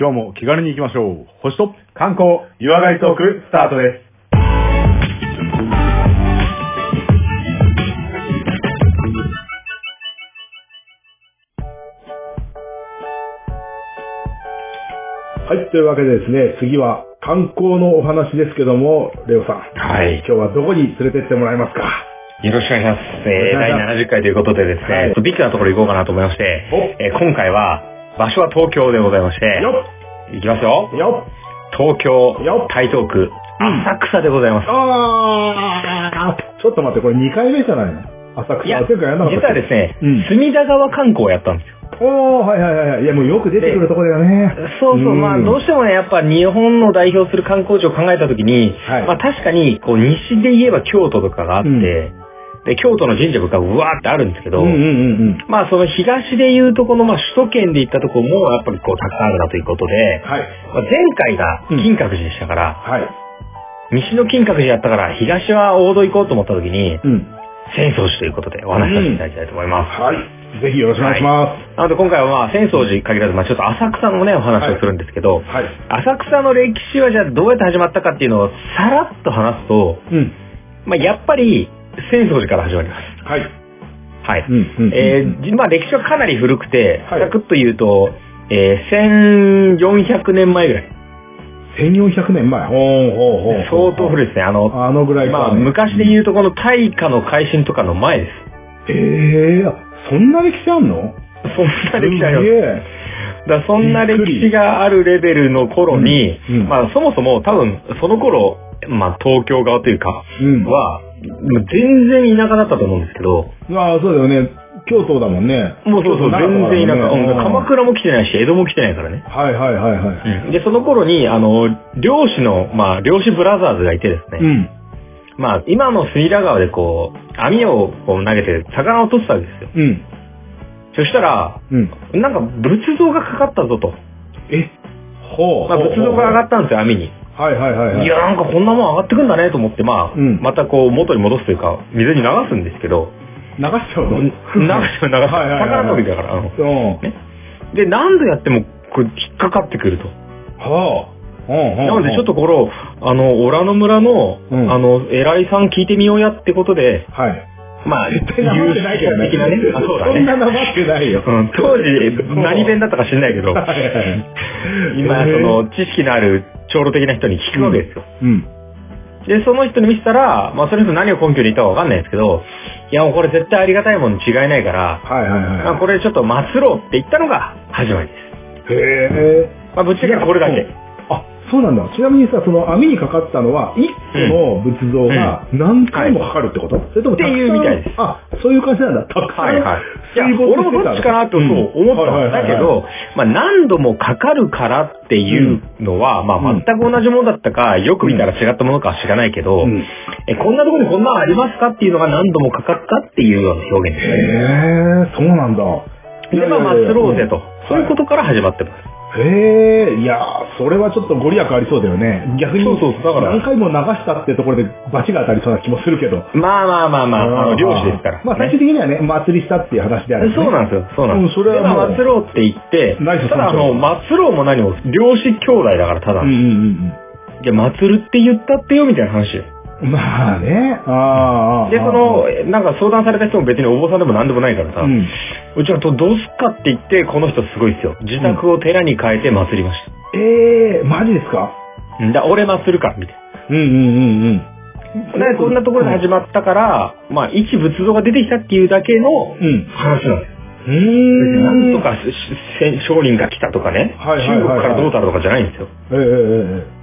今日も気軽に行きましょう。星と観光、湯上がりトーク、スタートです。はい、というわけでですね、次は観光のお話ですけども、レオさん、はい。今日はどこに連れてってもらえますか？よろしくお願いします。えー、第70回ということでですね、はいちょっとビッグなところ行こうかなと思いまして、おえー今回は、場所は東京でございまして、よいきますよっ。よっ東京よっ、台東区、うん浅草でございます。あーちょっと待って、これ2回目じゃないの？浅草。いや、前回やんなかった実はですね、うん隅田川観光をやったんですよ。おー、はいはいはいはい。いや、もうよく出てくるとこだよね。そうそう、うんまあどうしてもね、やっぱ日本の代表する観光地を考えたときに、はいまあ確かに、こう西で言えば京都とかがあって、うんで、京都の神社とかうわーってあるんですけど、うんうんうんうん。まあその東で言うとこの、まあ首都圏で行ったとこもやっぱりこうたくさんあるなということで、はい。まあ、前回が金閣寺でしたから、はい。西の金閣寺やったから東は王道行こうと思った時に、うん。浅草寺ということでお話しさせていただきたいと思います。はい。ぜひよろしくお願いしまなので今回はまあ浅草寺に限らず、まあちょっと浅草のね、お話をするんですけど、す。はい。浅草の歴史はじゃあどうやって始まったかっていうのをさらっと話すと、うん。まあやっぱり浅草寺から始まります。はい。はい。えーじまあ歴史はかなり古くて、はいざくっと言うと、えー、1400年前ぐらい。1400年前。ほうほうほう。相当古いですね。あの、あのぐらいか、ね。まあ昔で言うとこの大化の改新とかの前です。ええー、あそんな歴史あんの？そんな歴史ありまだそんな歴史があるレベルの頃に、うんうんまあそもそも多分その頃、まあ東京側というか、うん。は、全然田舎だったと思うんですけど、ああ、そうだよね。京都だもんね。もうそうそう、全然田舎、鎌倉も来てないし、江戸も来てないからね。はいはいはいはい。で、その頃に、あの、漁師の、まあ、漁師ブラザーズがいてですね、うん。まあ、今の隅田川でこう、網をこう投げて魚を取ってたわけですよ。うん。そしたら、うん。なんか仏像がかかったぞと。え？ほう。まあ、仏像が上がったんですよ、網に。はいはいはいはい。いや、なんかこんなもん上がってくんだねと思って、まあ、うんまたこう、元に戻すというか、水に流すんですけど、流しちゃうの？流して流して、はいはいはい魚取りだから、あのうん。で、何度やっても、これ引っかかってくると。はあ。なので、ちょっとこれ、あの、オラの村の、うんあの、偉いさん聞いてみようやってことで、はい。まあ、絶対なまってないけどね。的なね。あそうだそんなね。なまってないよ。うん、当時、何弁だったか知んないけど、今、その、知識のある長老的な人に聞くわけですよ。うん。で、その人に見せたら、まあ、その人何を根拠に言ったかわかんないですけど、いや、もうこれ絶対ありがたいものに違いないから、はいはいまあ、はこれちょっと祭ろうって言ったのが始まりです。い。へえ。まあ、ぶっちゃけこれだけ。あ、そうなんだ。ちなみにさ、その網にかかったのは、一個の仏像が何回もかかるってこと、それともたくさんっていうみたいですあ、そういう感じなんだ。たくさん。はいはい。いや、俺もどっちかなとそう思ったんだけど、まあ何度もかかるからっていうのは、まあうん全く同じものだったか、よく見たら違ったものかは知らないけど、うんえ、こんなところにこんなのありますかっていうのが何度もかかったっていうような表現ですへね。え、そうなんだ。で、まあ祭ろうぜと。そういうことと。から始まってます。へえ、いやー、それはちょっとご利益ありそうだよね。逆に、そうそうだから何回も流したってところで罰が当たりそうな気もするけど。まあまあまあまあ、あの、漁師ですから。まあ最終的にはね、祭りしたっていう話である、ね。そうなんですよ、そうなんです。うんそれはもう祭ろうって言って、ただあの、祭ろうも何も、漁師兄弟だからただの。うんうんうんじゃあ祭るって言ったってよみたいな話よ。うん。まあね。ああ。で、その、なんか相談された人も別にお坊さんでも何でもないからさ、う。うんちはどどうすっかって言って、この人すごいですよ。自宅を寺に変えて祭りましええー、マジですか？た。んだ、俺祭るか、みたいうんうんうんな。で、こんなところで始まったから、まあ、一仏像が出てきたっていうだけのうん。うん。話なんですよ。うーん。なんとか商人が来たとかね、はいはいはいはい中国からどうたらとかじゃないんですよ。えええええ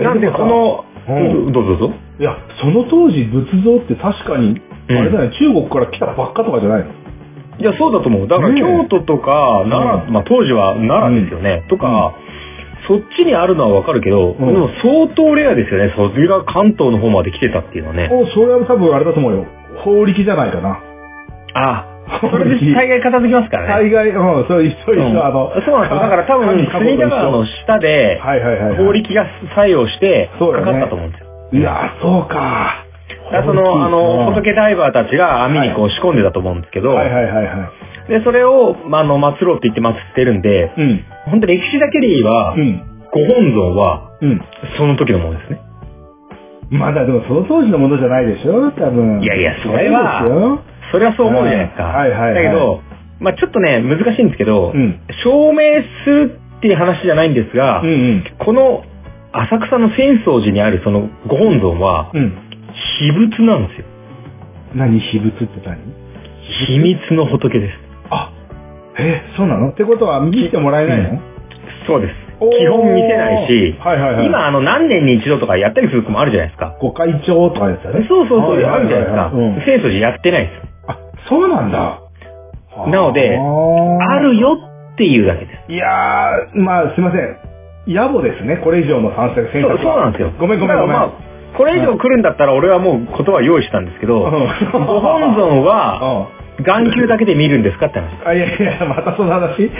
えなんで、この、うんどうぞどうぞ。いや、その当時仏像って確かに、あうんれだね、中国から来たばっかとかじゃないの？いや、そうだと思う。だから京都とか、奈良、うんまあ当時は奈良ですよね。とか、そっちにあるのはわかるけど、うんでも相当レアですよね。それが関東の方まで来てたっていうのはね。お、それは多分あれだと思うよ。法力じゃないかな。あそれで大概片付きますからね。大概、うん、それ一緒一緒、うんあの、そうなんですよ。だから多分、隅田川の下で、はいはいはいはい。法力が作用して、かかったと思うんですよ。いや、そうか。だその、あの、うん仏ダイバーたちが網にこう仕込んでたと思うんですけど、はいはいはいはい。で、それを、まあ、あの、祭ろうって言って祭ってるんで、うん。本当歴史だけで言えば、うん。ご本尊は、うん。その時のものですね。まだでもその当時のものじゃないでしょ多分。いやいやそれはそれはそう思うじゃないですか。はいはいはいだけど、まあちょっとね、難しいんですけど、うん。証明するっていう話じゃないんですが、うんうん。この浅草の浅草寺にあるそのご本尊は、うん。秘仏なんですよ。何、秘仏って何？秘密の仏です。あ、え、そうなの？ってことは見てもらえないの、そうです。基本見せないし、はいはいはい。今あの何年に一度とかやったりする子もあるじゃないですか。ご会長とかやつだね。そうそうそう、あるじゃないですか。うん浅草寺やってないです。あ、そうなんだ。なのであるよっていうだけです。いやー、まあすいません。野暮ですね、これ以上の参戦選そう択そうなんですよ。ごめんごめんごめん。これ以上来るんだったら俺はもう言葉用意したんですけど、うんご本尊はうん眼球だけで見るんですかって話。あ、いやいや、またその話？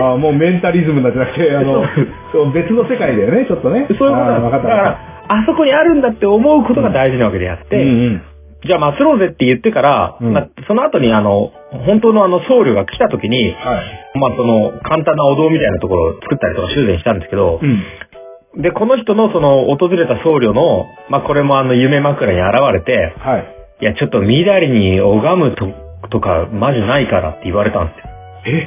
あもうメンタリズムになってなくて、あの、そう別の世界だよね、ちょっとね。そういうことなんです。あーわかっただから、あそこにあるんだって思うことが大事なわけであって、うんうん。じゃあ祭ろうぜって言ってから、うんまあ、その後にあの、本当のあの僧侶が来た時に、はい。まあその簡単なお堂みたいなところを作ったりとか修繕したんですけど、うん。で、この人のその訪れた僧侶の、まあこれもあの夢枕に現れて、はい。いやちょっと緑に拝むととかマジないからって言われたんですよ。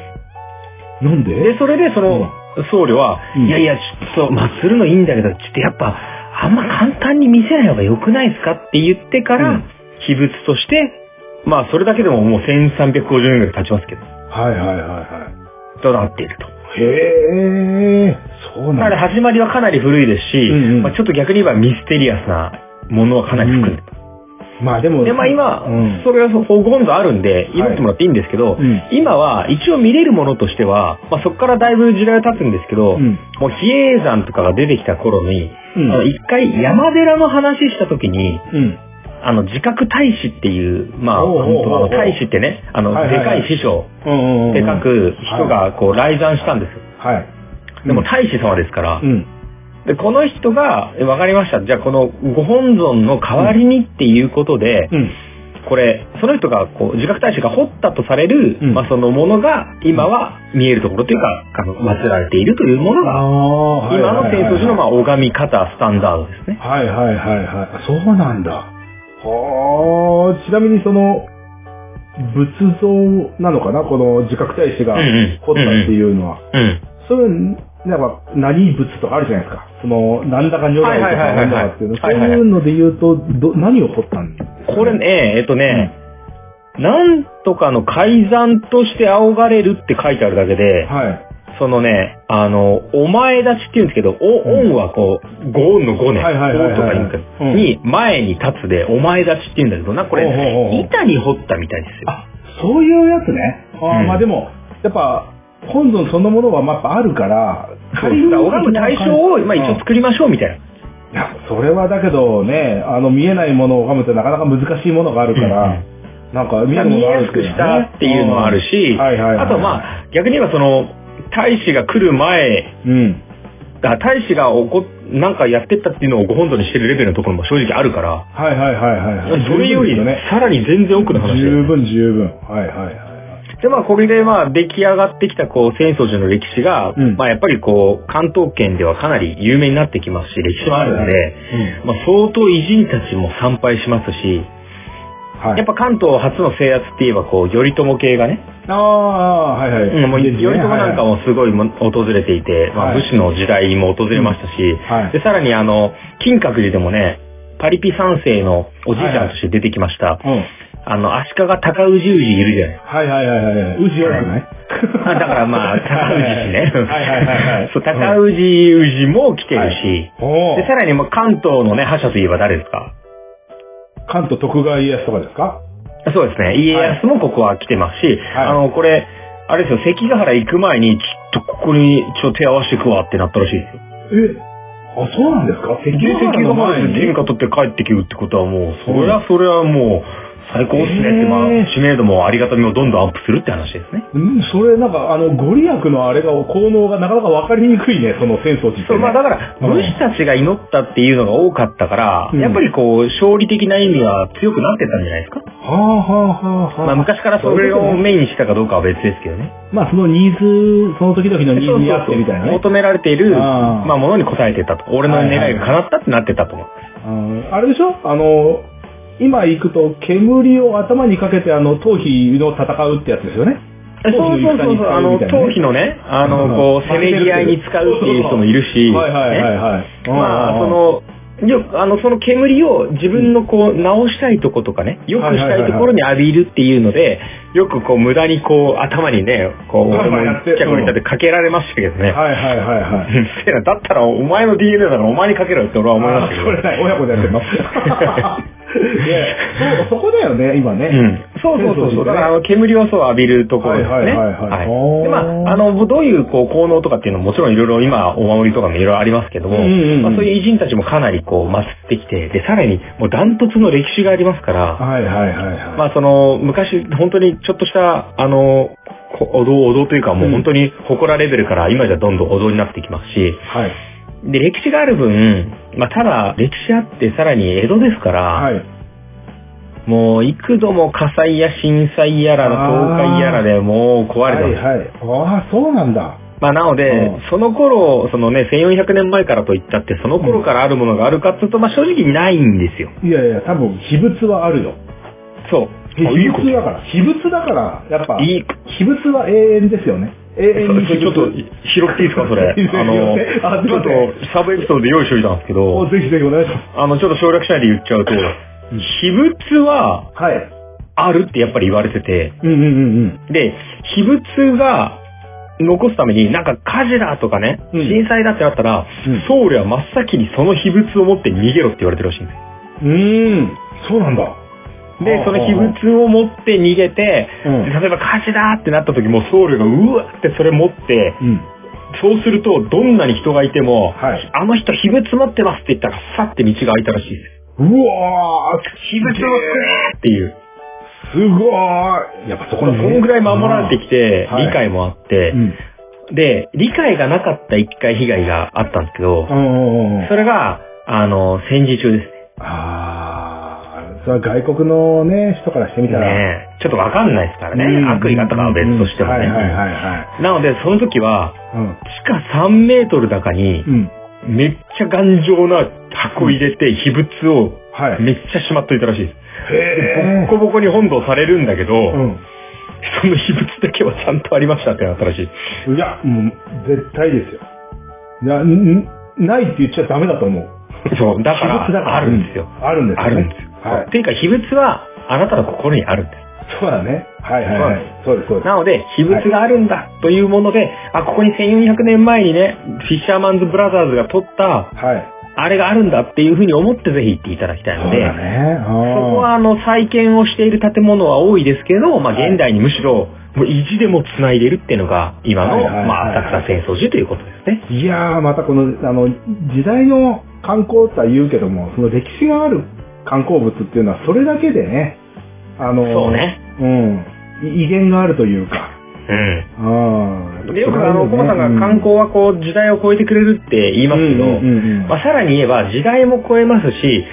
え？なんで？で、それでその僧侶は、うんいやいや、ちょっと祭るのいいんだけど、ちょっとやっぱ、あんま簡単に見せない方が良くないですかって言ってから、うん秘仏として、まあそれだけでももう1350年ぐらい経ちますけど、はいはいはいはとなっていると。い。へえ、そうなんだ。始まりはかなり古いですし、うんうんまあ、ちょっと逆に言えばミステリアスなものはかなり含んでる。まあでも。で、まあ今、うん。それはご本尊あるんで、祈ってもらっていいんですけど、うん今は一応見れるものとしては、まあそこからだいぶ時代が経つんですけど、うんもう比叡山とかが出てきた頃に、一回山寺の話した時に、うん。あの自覚大使っていう、まあ、おうおうおう本当あの大使ってね、あの、はいはいはいでかい師匠うんうんうん。で書く人がこう来山したんですよ。はい。でも大使様ですから、うん。で、この人が、えわかりました。じゃあこのご本尊の代わりにっていうことで、うん。これ、その人がこう自覚大使が掘ったとされる、うんまあそのものが今は見えるところというか、あの、祀られているというものが、今の浅草寺のまあ拝み方、スタンダードですね。はいはいはいはい。あそうなんだ。はあ、ちなみにその、仏像なのかな？この自覚大使がうんうん掘ったっていうのは。うん。そういう、なんか、何仏とかあるじゃないですか。その、なんだか如来とかなんだかっていうの。そうはいうので言うと、ど、何を掘ったんですかこれね、えっとね、なんとかの改ざんとして仰がれるって書いてあるだけで、はい。そのね、あの、お前立ちって言うんですけど、お、うん。音はこう、ご音のごね、はいはいはいはい。おとか言うんですけどうん。に、前に立つで、お前立ちって言うんだけどな、これ。ほうほうほう。ほう、板に彫ったみたいですよ。あ、そういうやつね。あーうん。まあでも、やっぱ、本尊そのものはまあやっぱあるから、仮に拝む対象を、まあ一応作りましょうみたいな。いや、それはだけどね、あの見えないものを拝むってなかなか難しいものがあるから、うんなんか見えるものがあるやすくしたっていうのもあるし、あとまあ、逆に言えばその、大使が来る前、うん。あ大使がおこなんかやってったっていうのをご本尊にしてるレベルのところも正直あるから、はいはいはいはいはい。それよりさらに全然奥の話で十分十分。はいはいはい。で、まあ、これで、まあ、出来上がってきた、こう、浅草寺の歴史が、うんまあ、やっぱり、こう、関東圏ではかなり有名になってきますし、歴史もあるんで、うんまあ、相当偉人たちも参拝しますし、はい。やっぱ関東初の制圧って言えば、こう、頼朝系がね、ああ、はいはい。うん。もう頼朝なんかもすごいも訪れていて、まあ、はい武士の時代も訪れましたし、はい。で、さらに、あの、金閣寺でもね、パリピ三世のおじいちゃんとして出てきました、うん。あの、足利高氏氏いるじゃない。はいはいはいはいはい。宇治はない？あだからまあ、高氏氏ね。はいはいはいはい。そう、高氏氏も来てるし、おで、さらにもう関東のね、覇者といえば誰ですか？関東徳川家康とかですか？そうですね、家康もここは来てますし、はい。あの、これ、あれですよ、関ヶ原行く前に、ちょっとここにちょっと手合わせてくわってなったらしいですよ。えあ、そうなんですか？関ヶヶ原の前原で天に下取って帰ってきるってことはもう、それはそれはもう、最高っすねって、まあ知名度もありがたみもどんどんアップするって話ですね。うん、それなんか、あの、ご利益のあれが、効能がなかなか分かりにくいね、その浅草寺って、ね。そう、まあだから、うん武士たちが祈ったっていうのが多かったから、うんやっぱりこう、勝利的な意味は強くなってったんじゃないですか。はあはあはあはあ。まあ昔からそれをメインにしたかどうかは別ですけどね。まあそのニーズ、その時々のニーズに合ってみたいなね。求められている、まあものに応えてたと。俺の願いが叶ったってなってたと思う。ああれでしょ？あの、今行くと、煙を頭にかけて、あの、頭皮の戦うってやつですよね。そうそうそうそう、あの、頭皮のね、あの、こう、せめぎ合いに使うっていう人もいるし、はいはいはいねはい。まあ、その、よく、あの、その煙を自分のこう、直したいとことかね、良くしたいところに浴びるっていうので、よくこう、無駄にこう、頭にね、こう、俺もはいはいやってちっちゃい頃にだってかけられましたけどね。はいはいはいはい。せえな、だったらお前の DNA だからお前にかけろよって俺は思いましたけど。あそれない、親子でやってるの。ねそう、そこだよね、今ね。うん。そうそうそうそう。だから、あの、煙をそう浴びるところですね。はいはいはいはいで、まあ、あの、どういう、こう、効能とかっていうのももちろんいろいろ今、お守りとかもいろいろありますけども、うんうんうんまあ、そういう偉人たちもかなりこう、祀ってきて、で、さらに、もうダントツの歴史がありますから、はいはいはいはい。まあ、その、昔、本当にちょっとした、あの、こお堂、お堂というかもう本当に祠レベルから今じゃどんどんお堂になってきますし、はい。で、歴史がある分、まあ、ただ、歴史あってさらに江戸ですから、はい。もう幾度も火災や震災やら倒壊やらでもう壊れてます。はいはい。ああ、そうなんだ。まあなのでうん、その頃、そのね、1400年前からといったって、その頃からあるものがあるかっていうと、まあ正直ないんですよ。いやいや、多分、秘仏はあるよ。そう。秘仏だから。秘仏だから、やっぱ、いい。秘仏は永遠ですよね。永遠にちょっと拾っていいですか、それ？あの、あちょっとサブエピソードで用意しておいたんですけおど、ぜひぜひお願いします。あの、ちょっと省略しないで言っちゃうと、秘仏ははい。あるってやっぱり言われてて、うんうんうんで、秘仏が残すために、なんか火事だとかね、うん震災だってなったら、うん僧侶は真っ先にその秘仏を持って逃げろって言われてるらしいんです。うーん。そうなんだ。で、その秘仏を持って逃げて、うんで例えば火事だってなった時も僧侶がうわってそれ持って、うん。そうするとどんなに人がいても、はいあの人秘仏持ってますって言ったらさって道が開いたらしいです。うわー、秘仏をくれっていう。すごーい。やっぱそここに、んぐらい守られてきて、はい理解もあって、うん。で、理解がなかった一回被害があったんですけど。それが、あの、戦時中ですね。あー、それは外国のね、人からしてみたら。ねえちょっとわかんないですからね。うん悪意があったかは別としてもね。なので、その時は、うん。地下3メートル高にう、ん。めっちゃ頑丈な箱入れて、秘仏をはい。めっちゃしまっといたらしいです。へボッコボコに本堂されるんだけど、うん。その秘仏だけはちゃんとありましたってなったらしい。いや、もう、絶対ですよ。いや、んないって言っちゃダメだと思う。そう、だから、あるんですよ。うんあるんですよ、ね。あるんですよ。はいっていうか、秘仏は、あなたの心にあるんです。そうだね。はいはいはい。そうです、そうです。なので、秘仏があるんだというもので、あ、ここに1400年前にね、フィッシャーマンズブラザーズが撮った、はい。あれがあるんだっていうふうに思ってぜひ行っていただきたいので、そね。そこはあの再建をしている建物は多いですけど、まあはい現代にむしろもう意地でも繋いでるっていうのが今の、はいはいはいはいまあ浅草浅草寺ということですね。いやー、またこの、あの、時代の観光とは言うけども、その歴史がある観光物っていうのは、それだけでね、あの、そうね。うん。い威厳があるというか、うん。うん。でよくあの、コマさんが観光はこう時代を超えてくれるって言いますけど、まあさらに言えば時代も超えますし、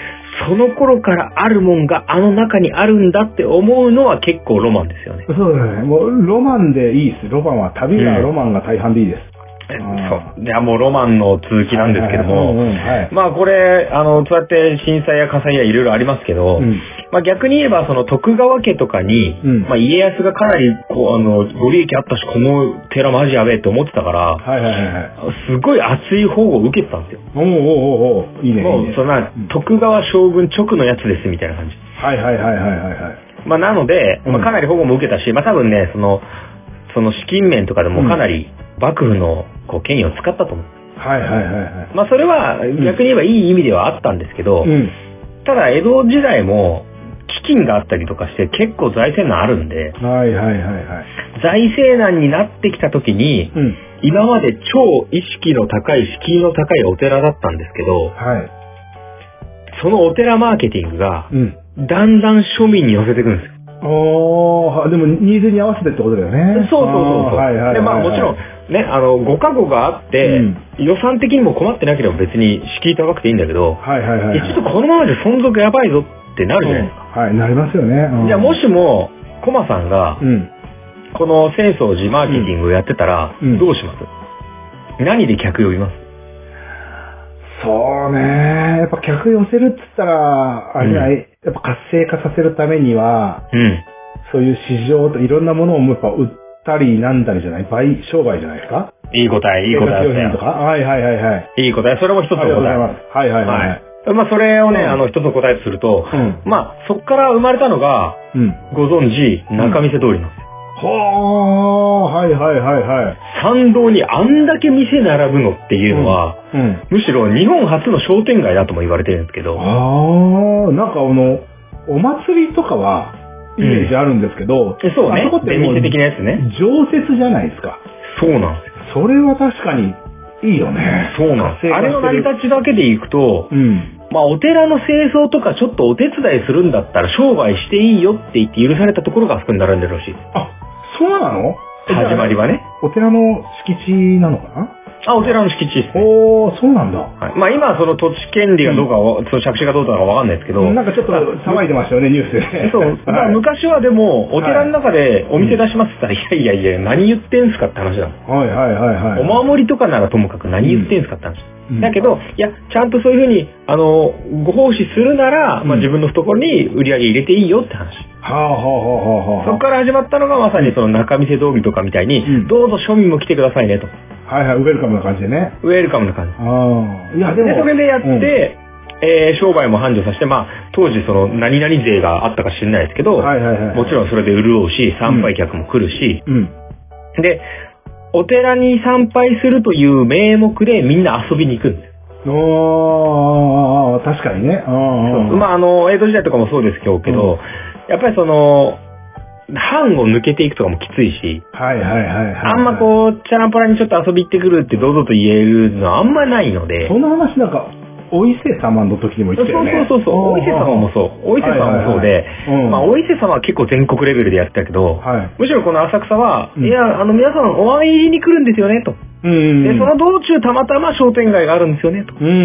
その頃からあるもんがあの中にあるんだって思うのは結構ロマンですよね。そうだね。もう、ロマンでいいです。ロマンは、旅がロマンが大半でいいです。そう。いや、もうロマンの続きなんですけども、まあこれ、あの、そうやって震災や火災やいろいろありますけど、うんまあ逆に言えばその徳川家とかに、うんまあ家康がかなりこう、あの、ご利益あったし、この寺マジやべえって思ってたから、はいはいはいはい。すごい熱い保護を受けてたんですよ。おうおうおうおういいね。もう、そんなうん、徳川将軍直のやつですみたいな感じ。はいはいはいはいはいはい。まあなので、うんまあかなり保護も受けたし、まあ多分ね、その、その資金面とかでもかなり幕府のこう権威を使ったと思う。はいはいはいはい。まあそれは逆に言えばいい意味ではあったんですけど、うん。ただ江戸時代も基金があったりとかして結構財政難あるんで、はいはいはいはい。財政難になってきた時に、うん。今まで超意識の高い、敷居の高いお寺だったんですけど、はい。そのお寺マーケティングがうん。だんだん庶民に寄せていくんですよ。おー、でもニーズに合わせてってことだよね。そうそうそうそう。はいはいはいはい。で、まあもちろん、ね、あの、ご加護があって、うん予算的にも困ってなければ別に敷居高くていいんだけど、はいはいはいはい。ちょっとこのままじゃ存続やばいぞってなるじゃないですか。うんはい、なりますよね。うんじゃあもしも、コマさんがう、ん。この浅草寺マーケティングをやってたら、うんどうします、何で客呼びます？そうね。やっぱ客寄せるって言ったら、あれない、やっぱ活性化させるためには、うん。そういう市場といろんなものをやっぱ売ったりなんだりじゃない？売、商売じゃないですか？いい答え、いい答え生活用品とだったよ。か？はいはいはいはい。いい答え、それも一つのありがとうござい答ます。はいはいえ。はい。はい。まあそれをね、うんあの、一つの答えとすると、うん。まあそっから生まれたのが、うん。ご存知、中見世通りなんですよ。はあ、はいはいはいはい。参道にあんだけ店並ぶのっていうのは、うん。むしろ日本初の商店街だとも言われてるんですけど、ああ、なんかあの、お祭りとかは、イメージあるんですけど、えそうねあそこって出もう店的なやつね。常設じゃないですか。そうなんですよ。それは確かにいいよね。そうなんです。あれの成りち。立ちだけでいくと、うん。まあお寺の清掃とかちょっとお手伝いするんだったら商売していいよって言って許されたところがあそこに並んでるらしい。あ、そうなの？始まりはね。お寺の敷地なのかな？あ、お寺の敷地ですね。おー、そうなんだ。はい、まあ今はその土地権利がどうかは、その借地がどうかわかんないですけど、なんかちょっと騒いでましたよね、ニュースでね。そう。まあはい昔はでも、お寺の中でお店出しますって言ったら、いやいやいや、何言ってんすかって話だ。はいはいはいはい。お守りとかならともかく何言ってんすかって話。うんだけど、いや、ちゃんとそういうふうに、あの、ご奉仕するなら、まあうん自分の懐に売り上げ入れていいよって話。はあはあはあはあはあ。そこから始まったのがまさにその中見世道義とかみたいに、うんどうぞ庶民も来てくださいねと。はいはい、ウェルカムな感じでね。ウェルカムな感じ。ああ。いや、でで、も。それでやって、うんえー商売も繁盛させて、まあ、当時その何々税があったか知らないですけど、はいはいはい。もちろんそれで潤うし、参拝客も来るし、うん。で、お寺に参拝するという名目でみんな遊びに行くんです。おー、確かにね。うんうん。まあ、あの、江戸時代とかもそうですけど、うんやっぱりその、藩を抜けていくとかもきついし、はいはいはいはい。あんまこう、チャランポラにちょっと遊び行ってくるって堂々と言えるのはあんまないので、そんな話なんか、お伊勢様の時にも言ってたよね。そうそうそう、お伊勢様もそう。お伊勢様もそうで、うんまあ、お伊勢様は結構全国レベルでやってたけど、はい。むしろこの浅草は、うんいや、あの皆さんお参りに来るんですよね、と。うんで、その道中たまたま商店街があるんですよね、と。うんうんう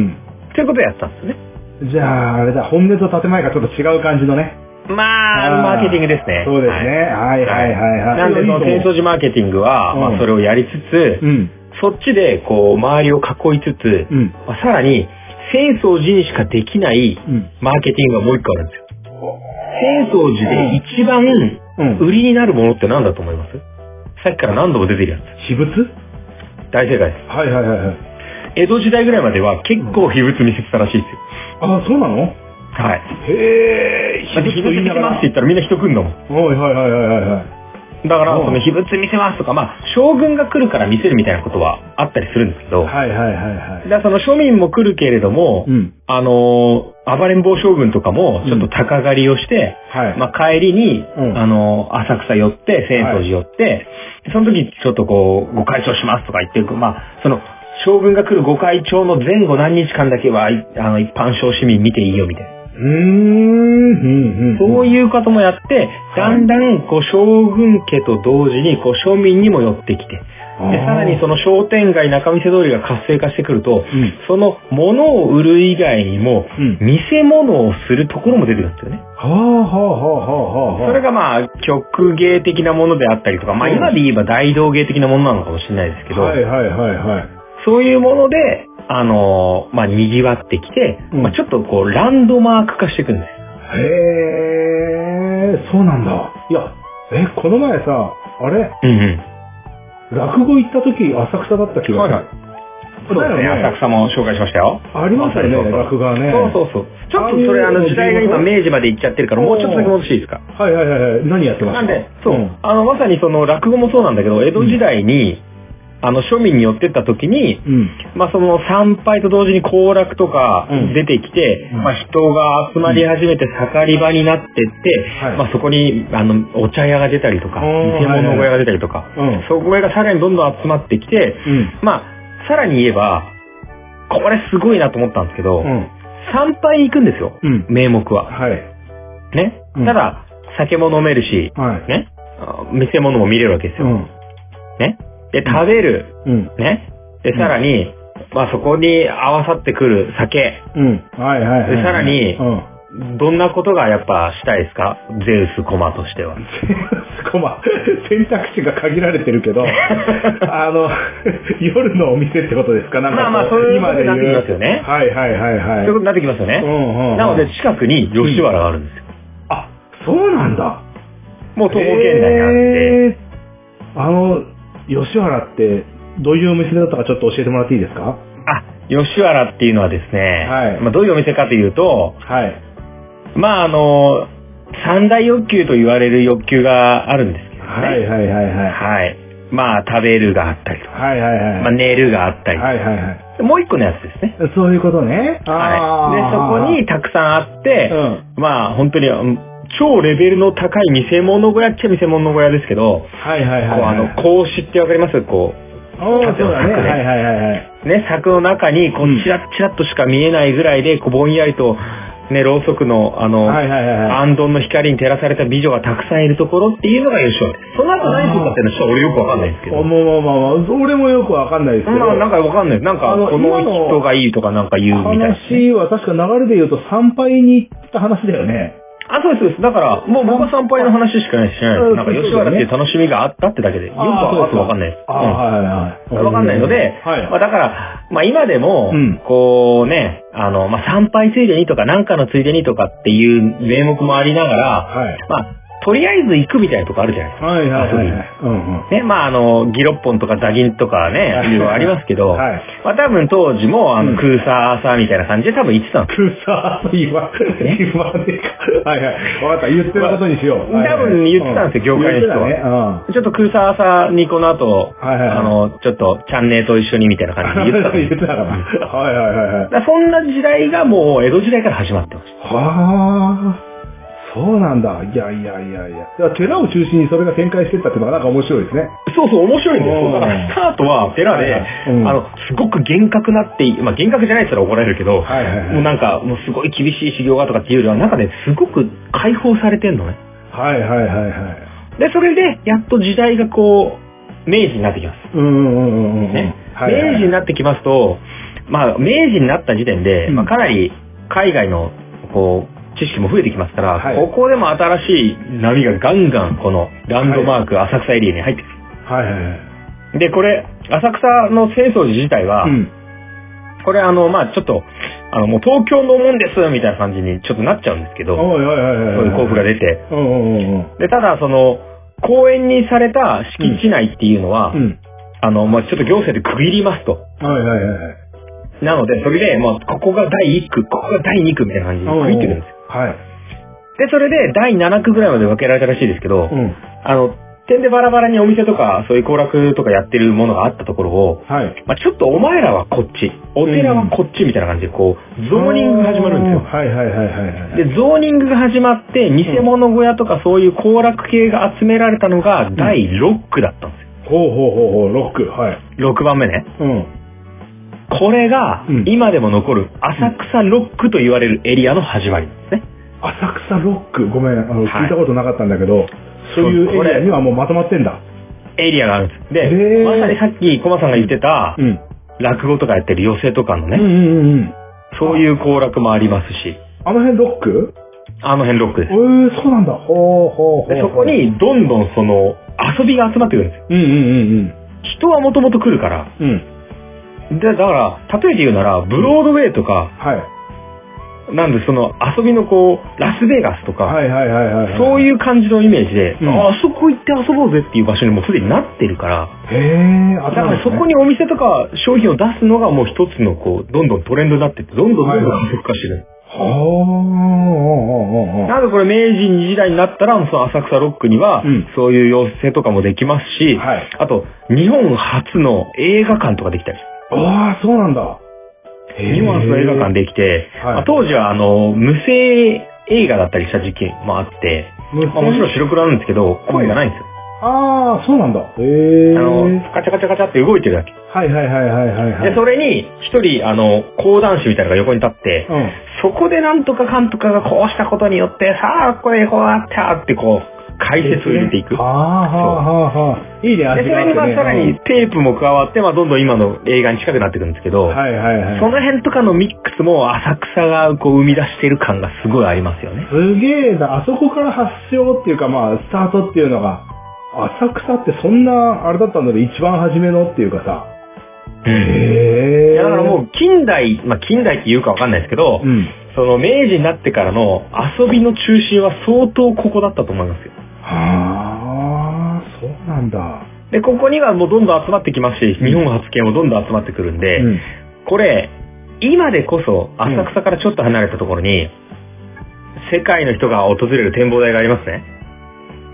んということでやったんですね。うん。じゃあ、あれだ、本音と建前がちょっと違う感じのね。まあ、マーケティングですね。そうですね。はいはいはいはい。なんで、そのいいと思う浅草寺マーケティングは、うんまあ、それをやりつつ、うん。そっちで、こう、周りを囲いつつ、うん。まあ、さらに、浅草寺にしかできないうん。マーケティングがもう一個あるんですよ。浅草寺で一番うん。売りになるものって何だと思います？さっきから何度も出てるやつ。私物？大正解です。はいはいはいはい。江戸時代ぐらいまでは結構秘仏見せてたらしいですよ。あ、そうなの？はい。へえ、秘仏見せますって言ったらみんな人来んだもん。はいはいはいはいはいはい。だから、うんその秘仏見せますとか、まあ、将軍が来るから見せるみたいなことはあったりするんですけど、はいはいはいはい。だその庶民も来るけれども、うん。あのー暴れん坊将軍とかもちょっと高狩りをして、はい。まあ、帰りに、うんあのー浅草寄って、浅草寺寄って、その時ちょっとこう、ご開帳しますとか言って、まあ、その、将軍が来るご開帳の前後何日間だけは、いあの、一般小市民見ていいよみたいな。そういうこともやって、だんだん、こう、将軍家と同時に、こう、庶民にも寄ってきて、で、さらにその商店街中見世通りが活性化してくると、うん。その物を売る以外にも、うん。見せ物をするところも出てくるんですよね。はあはあはあはあはあ。それがまあ、曲芸的なものであったりとか、まあうん今で言えば大道芸的なものなのかもしれないですけど、はいはいはいはい。そういうもので、あのーまあ賑わってきて、うんまあちょっとこう、ランドマーク化していくんですよ。へえ、そうなんだ。いや、え、この前さ、あれ？うんうん。落語行った時、浅草だった気がする。はいそうですね、浅草も紹介しましたよ。ありましたよね、落語がね。そうそうそう。ちょっとそれあの時代が今明治まで行っちゃってるから、もうちょっとだけ戻していいですか？はいはいはいはい。何やってました？なんで、そう、んあの、まさにその落語もそうなんだけど、江戸時代に、あの、庶民に寄ってった時に、うん。まあその参拝と同時に行楽とかうん出てきて、うんまあ人が集まり始めて盛り場になってって、はいまあそこに、あの、お茶屋が出たりとか、おー偽物小屋が出たりとか、うん。そこがさらにどんどん集まってきて、うん。まあ、さらに言えば、これすごいなと思ったんですけど、うん。参拝に行くんですよ。うん。名目は。はい。ね？うんただ、酒も飲めるし、はい。ね？あ見せ物も見れるわけですよ。うん。ね？で、食べる。うん。ね。で、さらに、まあそこに合わさってくる酒。うん。はいはいはい。でさらにうん。どんなことがやっぱしたいですか？ゼウスコマとしては。コマ、選択肢が限られてるけど、あの、夜のお店ってことですか？なんかこまあまあそういうこと。になってきますよねはいはいはいはい。そういうことになってきますよね。うんうんうんなので近くに吉原があるんですよ。あ、そうなんだ。もう東北県内にあって。あの、吉原って、どういうお店だったかちょっと教えてもらっていいですか？あ、吉原っていうのはですね、はいまあどういうお店かというと、はい。まああの、三大欲求と言われる欲求があるんですけどね。はいはいはいはい。はい。まあ食べるがあったりとか、はいはいはい。まあ寝るがあったり、はいはいはい。もう一個のやつですね。そういうことね。はい。で、そこにたくさんあって、うん。まあ本当にうん超レベルの高い見せ物小屋っちゃ見せ物小屋ですけど、はいはいはい。こうあの、格子ってわかります？こおーそうだね。はいはいはいはい。う、ね、柵の中に、こうチラッチラッとしか見えないぐらいで、こう、ぼんやりと、ね、ろうそくの、あの、はいはいはいはい。の光に照らされた美女がたくさんいるところっていうのが吉原です。その後何するかっていうのは俺よくわかんないんですけど。まあまあまあまあ、俺もよくわかんないですけど。まあなんかわかんないです。なんか、この人がいいとかなんか言うみたいな。話は確か流れで言うと参拝に行った話だよね。あ、そうです、そうです。だから、もう僕は参拝の話しかないしないです。うんなんか吉原っていう楽しみがあったってだけで、よくはあとわかんないです。あーうんはいはいはい。わかんないので、はい。まあだから、まあ今でもうん、こうね、あの、まあ参拝ついでにとか、なんかのついでにとかっていう名目もありながら、はい。まあ、とりあえず行くみたいなとこあるじゃないですか。はいはいはい。うんうん。ね、まああの、ギロッポンとかダギンとかね、はいいろいろありますけど、はい。まあ多分当時も、あの、うんクーサーサーみたいな感じで多分行ってたんですクーサー言わ、言わねえか。はいはい。わかった。言ってることにしよう。まあ多分言ってたんですよ業界の人は言ってたね。ちょっとクーサーサーにこの後、はいはいはいあの、ちょっとチャンネルと一緒にみたいな感じで言ってたん 言ってたから。はいはいはいはい。そんな時代がもう江戸時代から始まってました。はあ、そうなんだ。いやいやいやいや。だから寺を中心にそれが展開してったっていうのがなんか面白いですね。そうそう、面白いんですよ。うんだからスタートは寺で、あの、すごく厳格なってい、まあ厳格じゃないって言ったら怒られるけど、はいはいはいもうなんか、もうすごい厳しい修行がとかっていうよりは、なんかね、すごく解放されてんのね。はいはいはいはい。で、それで、やっと時代がこう、明治になってきます。うんうんうんうんうん。ね。はいはい明治になってきますと、まあ、明治になった時点で、うんまあ、かなり海外の、こう、知識も増えてきますから、はいここでも新しい波がガンガン、この、ランドマーク、浅草エリアに入ってくる。はいはいはい。で、これ、浅草の浅草寺自体は、うん。これあの、まあちょっと、あの、もう東京のもんですみたいな感じにちょっとなっちゃうんですけど。そういう交付が出て。うんうんうんうん。で、ただその、公園にされた敷地内っていうのは、うん。あの、まあちょっと行政で区切りますと。はいはいはいはい。なので、それで、まあここが第1区、ここが第2区みたいな感じに区切ってるんですよ。はい。で、それで第7区ぐらいまで分けられたらしいですけど、うん。あの、点でバラバラにお店とか、そういう行楽とかやってるものがあったところを、はい。まあちょっとお前らはこっち、お寺はこっちみたいな感じで、こう、ゾーニングが始まるんですよ。はいはいはいはいはい。で、ゾーニングが始まって、偽物小屋とかそういう行楽系が集められたのが第6区だったんですほうほうほうほう、ロック。はい。よ。6番目ね。うん。これがうん、今でも残る浅草6区と言われるエリアの始まりですね。浅草ロック？ごめん、あの、はい聞いたことなかったんだけど、そういうエリアにはもうまとまってんだ。エリアがあるんです。で、へーまさにさっきコマさんが言ってた、うん。落語とかやってる寄席とかのね、うんうんうんうん。そういう行楽もありますし、あの辺ロック？あの辺ロックですえ。ー、そうなんだ。ほうほうほう。でそこ、にどんどんその遊びが集まってくるんですよ。うんうんうん人はもともと来るから。うん。うん。で、だから、例えて言うなら、ブロードウェイとか、はい。なんでその遊びのこう、ラスベガスとか、はいはいはいはい。。そういうう感じのイメージで、うんああそこ行って遊ぼうぜっていう場所にもうすでになってるから、へえ、あだからそこにお店とか商品を出すのがもう一つのこう、どんどんトレンドになってって、どんどんどんどん加速化してる。はあ。なのでこれ明治時代になったら、その浅草ロックにはうん、そういう寄せとかもできますし、はいあと、日本初の映画館とかできたり。ああ、そうなんだ。へ日本初の映画館できて、はいまあ当時はあの、無声映画だったりした時期もあって、無まあ、もちろん白黒なんですけど、声がないんですよ。ああ、そうなんだ。へえ。あの、カチャカチャカチャって動いてるだけ。はいはいはいはいはいはい。で、それに、一人、あの、講談師みたいなのが横に立って、うん。そこでなんとかかんとかがこうしたことによって、さあ、これこうなったってこう、解説を入れていく。はあはあ。いいね、で、味それにまあさらにテープも加わって、まあどんどん今の映画に近くなってくるんですけど、はいはいはい。その辺とかのミックスも浅草がこう生み出している感がすごいありますよね。すげえな、あそこから発祥っていうかまあ、スタートっていうのが、浅草ってそんな、あれだったんだね、一番初めのっていうかさ。へえ。いやだからもう近代、まあ近代って言うかわかんないですけど、うん。その明治になってからの遊びの中心は相当ここだったと思いますよ。はあ、そうなんだ。で、ここにはもうどんどん集まってきますし、日本初見もどんどん集まってくるんで、うん。これ、今でこそ浅草からちょっと離れたところに、世界の人が訪れる展望台がありますね。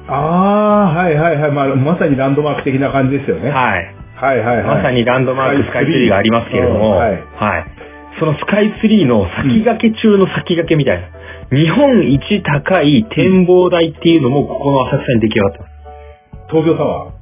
ああ、はいはいはい。まあ、まさにランドマーク的な感じですよね。はい。はいはいはい。まさにランドマークスカイツリーがありますけれども、うんははいい。そのスカイツリーの先駆け中の先駆けみたいな、日本一高い展望台っていうのもここの浅草に出来上がってます。東京タワー？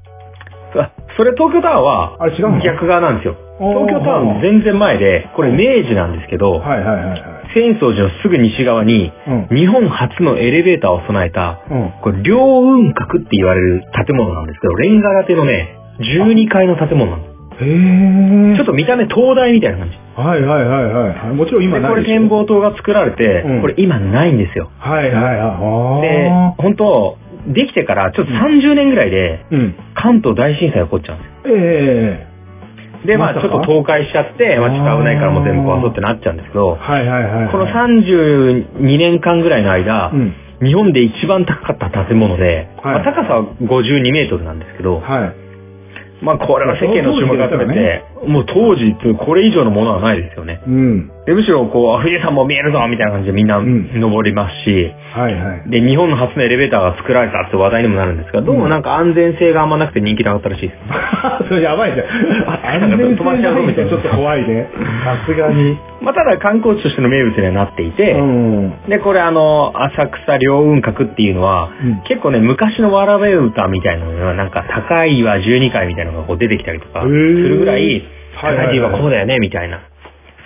あそれ東京タワーあれ違う逆側なんですよ。東京タワーの全然前で、これ明治なんですけど、はいはいはいはい。浅草寺のすぐ西側に、うん。日本初のエレベーターを備えた、うん。これ、両雲閣って言われる建物なんですけど、レンガ建てのね、12階の建物なんです。ちょっと見た目東大みたいな感じ。はいはいはいはい。もちろん今で、ないでこれ展望塔が作られて、うんこれ今ないんですよ。はいはいはい。であ、本当できてからちょっと30年ぐらいで、ーうん。関東大震災起こっちゃうんですよ。ええで、まあちょっと倒壊しちゃって、まあちょっと危ないからもう全部壊そうってなっちゃうんですけど、はいはいはいはい。この32年間ぐらいの間、うん。日本で一番高かった建物で、はいまあ高さは52メートルなんですけど、はい。まあこれは世間の注目を集めて、もう当時これ以上のものはないですよね。うん。でむしろこう、富士山も見えるぞみたいな感じでみんなうん登りますし、はいはい。で、日本の初のエレベーターが作られたって話題にもなるんですが、どうもなんか安全性があんまなくて人気なかったらしいです。それやばいじゃん。安全性ないとちょっと怖いね。さすがに。まあただ観光地としての名物にはなっていて、うん。で、これあの、浅草両雲閣っていうのは、うん結構ね、昔のわらべ歌みたいなのが、なんか高いは12階みたいなのがこう出てきたりとか、するぐらい高いはこうだよね、みたいな。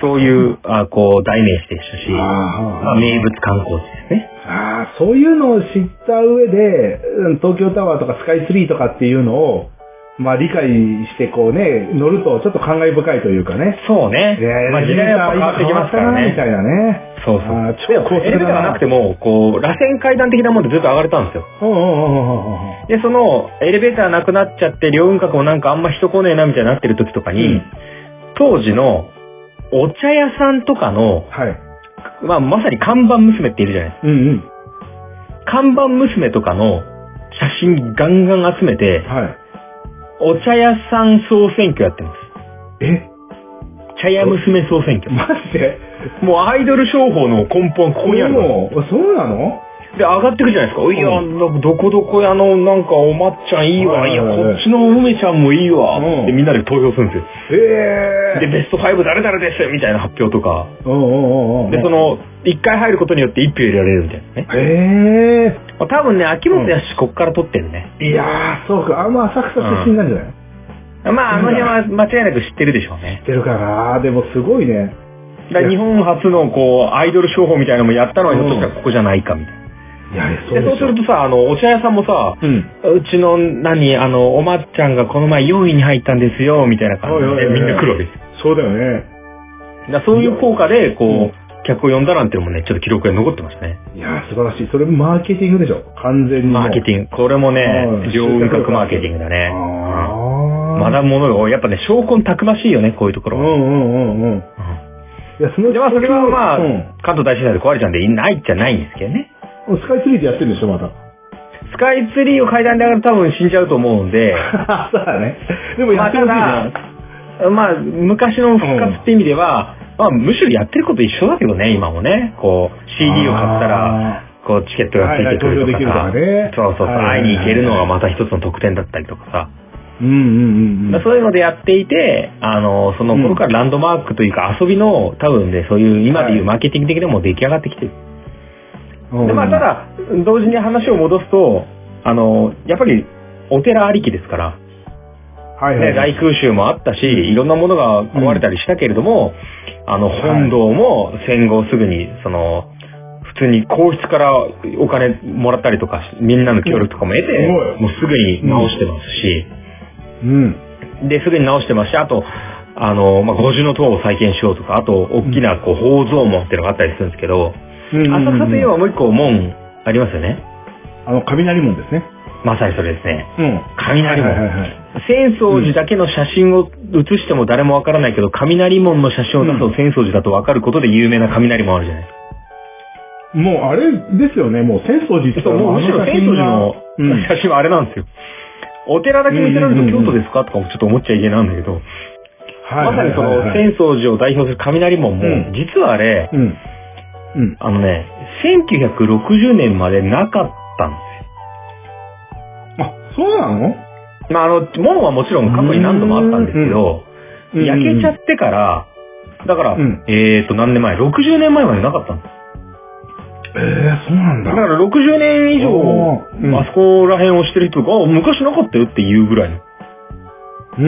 そういう、あこう、代名詞でしたし、あーまあ、名物観光地ですね。ああ、そういうのを知った上で、うん東京タワーとかスカイツリーとかっていうのを、まあ理解してこうね、乗るとちょっと感慨深いというかね。そうね。まあ時代は変わってきますからね。みたいなね。そうそう。超高エレベーターがなくても、こう、螺旋階段的なもんでずっと上がれたんですよ。で、その、エレベーターなくなっちゃって、両雲閣もなんかあんま人来ねえなみたいになってる時とかに、うん当時のお茶屋さんとかの、はい。まあまさに看板娘っているじゃないですか。うんうん。看板娘とかの写真ガンガン集めて、はい。お茶屋さん総選挙やってます。え？茶屋娘総選挙。マジでもうアイドル商法の根本ここにあるの。もう、そうなの？で、上がってくじゃないですか。いや、うどこどこやの、なんか、おまっちゃんいいわ。いや、こっちの梅ちゃんもいいわ。うんで、みんなで投票するんですよ。へえ。で、ベスト5誰々ですみたいな発表とか。うんうんうんうん。で、そ、の、一回入ることによって一票入れられるみたいなね。へまあ多分ね、秋元康こっから取ってるね。え。いやー、そうか。あんま浅草出身なんじゃない？まあ、あの辺は間違いなく知ってるでしょうね知。ってるかなでもすごいね。日本初の、こう、アイドル商法みたいなのもやったのはひょっとしたらここじゃないかみたいな。いや、そで、そうするとさ、あの、お茶屋さんもさ、うん。うちの、何、あの、おまっちゃんがこの前4位に入ったんですよ、みたいな感じで、みんな来るわけですよ。そうだよね。だそういう効果で、こう、うん客を呼んだなんていうのもね、ちょっと記録が残ってますね。いやー、素晴らしい。それマーケティングでしょ。完全にもう。マーケティング。これもねはい、両雲閣マーケティングだね。あうんー学ぶものが多い。やっぱね、証拠たくましいよね、こういうところは。うんうんうんうん。いや、そので、まあ、それはまあ、うん。関東大震災で壊れちゃうんで、ないっちゃないんですけどね。スカイツリーでやってるんでしょ、まだ。スカイツリーを階段で上がると多分死んじゃうと思うんで、そうだね。でもやってほしいじゃん。まあ、まあ、昔の復活って意味では、まあ、むしろやってること一緒だけどね、今もね。こう、CD を買ったら、こう、チケットがついてくるとかさ、はいはいね。そうそうそう、会いに行けるのがまた一つの特典だったりとかさ、うんうんうんそういうのでやっていて、あの、その頃からランドマークというか遊びの、多分ね、そういう今でいうマーケティング的でも出来上がってきてる。うんで、まあ、た、だ、同時に話を戻すと、あの、やっぱり、お寺ありきですから、ね、はいはい。はい。大空襲もあったし、いろんなものが壊れたりしたけれども、あの、本堂も戦後すぐに、その、普通に皇室からお金もらったりとか、みんなの協力とかも得て、すごい。もうすぐに直してますし、うん。で、すぐに直してますし、あと、あの、まあ、五重の塔を再建しようとか、あと、大きな、こう、宝蔵門っていうのがあったりするんですけど、うん浅草といえばもう一個門ありますよね。あの、雷門ですね。まさにそれですね。うん。雷門。はいはいはいはい。浅草寺だけの写真を写しても誰もわからないけど、雷門の写真を出すとうん浅草寺だとわかることで有名な雷門あるじゃないですか。もうあれですよね、もう浅草寺ってそう、もうむしろ浅草寺のうん。写真はあれなんですよ。お寺だけ見せられるとうんうんうんうん京都ですかとかもちょっと思っちゃいけないんだけど、まさにそのはいはいはいはい浅草寺を代表する雷門もうん、実はあれ、うん。うん。あのね、1960年までなかったんですよ。あ、そうなの？まあ、あの、門はもちろん過去に何度もあったんですけど、焼けちゃってから、だから、うんえーと、何年前 ?60 年前までなかったんです。ええそうなんだ。だから60年以上、うんあそこら辺をしてる人が、あ、昔なかったよっていうぐらいの。うー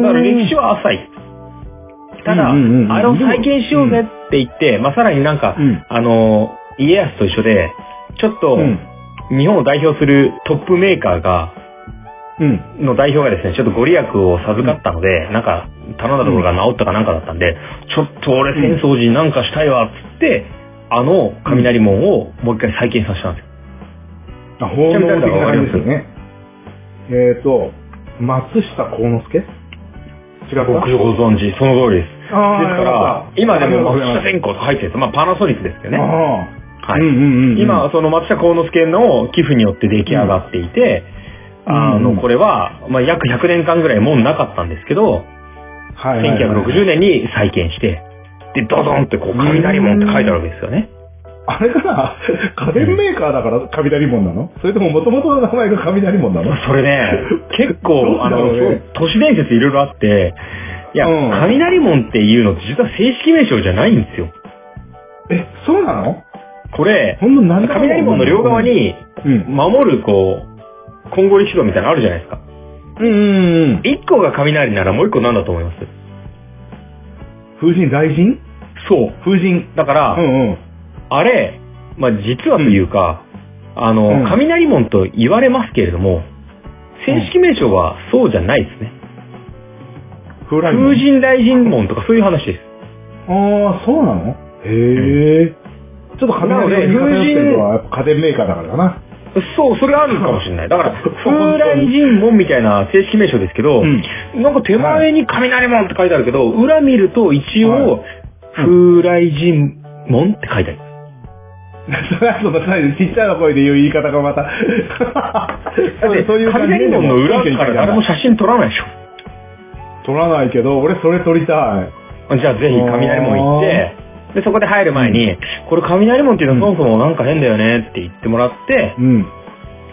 ん。だから歴史は浅い。ただ、うんうんうんうんあれを再建しようぜって言って、まあ、さらになんか、うんあの、家康と一緒で、ちょっと、うん。日本を代表するトップメーカーが、うん。の代表がですね、ちょっとご利益を授かったので、なんか、頼んだところが治ったかなんかだったんで、ちょっと俺浅草寺なんかしたいわ、つって、あの雷門をもう一回再建させたんですよ。あ、奉納的な感じですよね。えっと、松下幸之助？違った？僕ご存知、その通りです。から、今でも松下線線香とか入ってるんですよ。まあ、パナソニックですけどね。はい。今、その松下幸之助の寄付によって出来上がっていて、うん。あの、うんこれは、まあ、約100年間ぐらい門なかったんですけど、はいはいはい1960年に再建して、で、ドドンってこう、雷門って書いてあるわけですよね。あれかな？家電メーカーだから雷門なの？それとも元々の名前が雷門なの？それね、結構、あの、都市伝説いろいろあって、いや、うん雷門っていうのって実は正式名称じゃないんですよ。え、そうなの？これ、ほんとなんだろう？雷門の両側に、うん。守る、こう、金剛力士道みたいなのあるじゃないですか。うんうんうん。一個が雷ならもう一個なんだと思います風神雷神？そう。風神。だから、うんうん。あれ、まあ、実はというか、あの、うん雷門と言われますけれども、正式名称はそうじゃないですね。風来門風神雷神門とかそういう話です。ああ、そうなの？へえ。ちょっと雷の言い方にってるのはやっぱ家電メーカーだからかな。そう、それあるかもしれない。だから、風来神門みたいな正式名称ですけど、うんなんか手前に雷門って書いてあるけど、裏見ると一応、はい風来神門って書いてある。それはそのちっちゃな声で言う言い方がまた。だって、そういう雷門の裏から誰も写真撮らないでしょ。撮らないけど、俺それ撮りたい。じゃあぜひ雷門行って、で、そこで入る前に、これ雷門っていうのはそもそもなんか変だよねって言ってもらって、うん。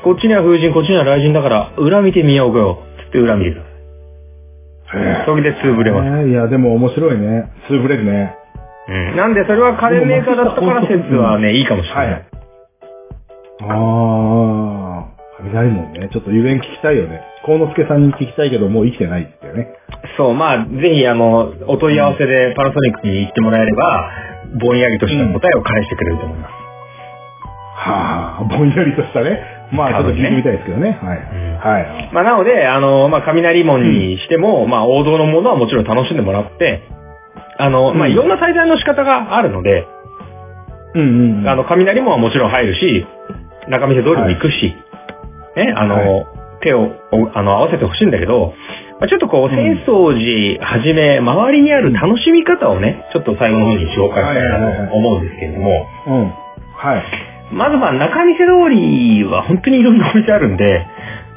こっちには風神、こっちには雷神だから、裏見てみようよ。つって裏見てください。それで潰れます。ねいや、でも面白いね。潰れるね。うん。なんで、それは家電メーカーだったから説はね、いいかもしれない。はいああ、雷門ね。ちょっとゆえん聞きたいよね。幸之助さんに聞きたいけど、もう生きてないよね。そう、まあ、ぜひ、あの、お問い合わせでパナソニックに行ってもらえれば、ぼんやりとした答えを返してくれると思います。はあ、ぼんやりとしたね。まあ、ちょっと聞いてみたいですけどね。はい。んはい。まあ、なので、あの、まあ、雷門にしても、まあ、王道のものはもちろん楽しんでもらって、あの、まあ、うんいろんな滞在の仕方があるので、うんうんうん。あの、雷門はもちろん入るし、中見世通りも行くし、ね、あの、は手をおあの合わせてほしいんだけど、まあ、ちょっとこう、うん浅草寺はじめ、周りにある楽しみ方をね、ちょっと最後の方に紹介したいなと思うんですけれども、うん。はい。まずまあ中見世通りは本当にいろんなお店あるんで、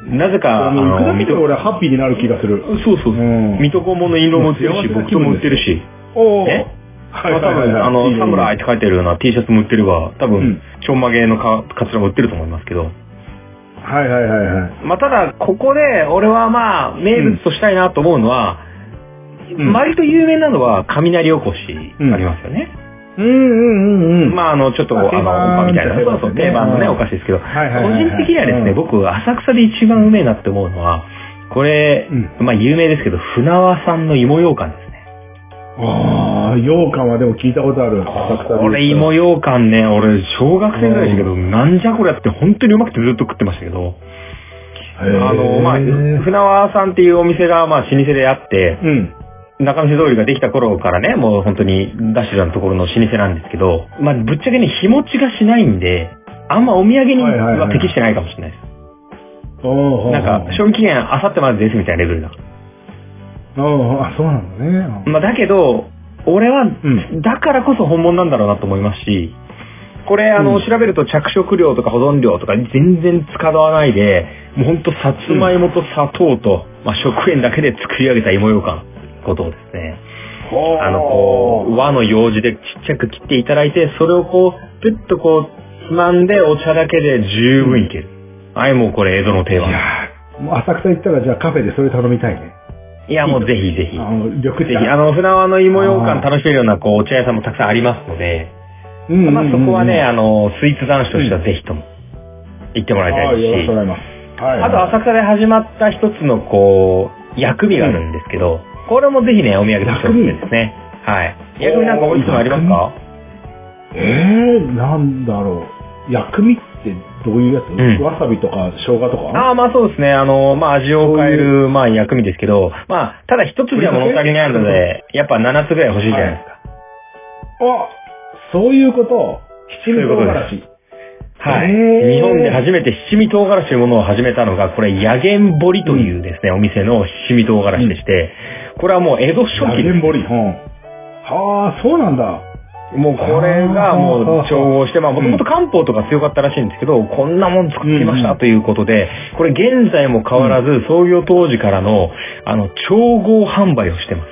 なぜか、あもう行くだの、けで俺はハッピーになる気がする。そうそう、う。ん。水戸黄門の印籠も売ってるし、僕とも売ってるし、おー。ね。はいまあ多分、あの、サムライって書いてるような T シャツも売ってれば、多うん。分、ちょんまげのかカツラも売ってると思いますけど、はいはいはいはい。まあただ、ここで、俺はまあ、名物としたいなと思うのは、うん割と有名なのは、雷おこしありますよね。うんうんうんうん。まあ、あの、ちょっと、あの、みたいな、そうそう、定番のね、うんお菓子ですけど、個人的にはですね、うん僕、浅草で一番うめえなって思うのは、これ、うまあ有名ですけど、船輪さんの芋羊羹で。ああ、羊羹はでも聞いたことある。浅草で言うとこれ芋羊羹ね、俺、小学生ぐらいでしたけど、なんじゃこれって本当にうまくてずっと食ってましたけど、あの、まあ、船輪さんっていうお店が、まあ、老舗であって、うん。中見世通りができた頃からね、もう本当にダッシュなところの老舗なんですけど、まあ、ぶっちゃけね、日持ちがしないんで、あんまお土産には適してないかもしれないです。なんか、賞味期限あさってまでですみたいなレベルだ。おーあ、そうなんだね。まあ、だけど、俺は、んだからこそ本物なんだろうなと思いますし、これ、あの、うん調べると着色料とか保存料とか全然使わないで、もうほんとさつまいもと砂糖と、まあ、食塩だけで作り上げた芋ようかんことをですね、あの、こう、和の用紙でちっちゃく切っていただいて、それをこう、ピュッとこう、つまんでお茶だけで十分いける。はい、もうこれ江戸の定番。いやーもう浅草行ったらじゃあカフェでそれ頼みたいね。いや、もうぜひぜひ。あの、緑ぜひ、茶。あの、船輪の芋羊羹楽しめるような、こう、お茶屋さんもたくさんありますので、うんうんうんうんまあそこはね、あの、スイーツ男子としてはぜひとも、行ってもらいたはいい、よろししくお、願いします。はい。あと浅草で始まった一つの、こう、薬味があるんですけど、これもぜひね、お土産としておすすめですね。はい。薬味なんかいつもありますか？えー、なんだろう。薬味ってどういうやつ、んわさびとか生姜とか？ああ、まあそうですね。あの、まあ味を変える、まあ薬味ですけど、まあ、ただ一つじゃ物足りないので、やっぱ7つぐらい欲しいじゃないですか。あ、そういうこと？七味唐辛子。はい。日本で初めて七味唐辛子というものを始めたのが、これ、ヤゲンボリというですね、お店の七味唐辛子でして、これはもう江戸初期です。ラゲンボリ。うん。はあ、そうなんだ。もうこれがもう調合して、まあもともと漢方とか強かったらしいんですけど、こんなもん作ってきましたということで、これ現在も変わらず創業当時からの、あの、調合販売をしてます。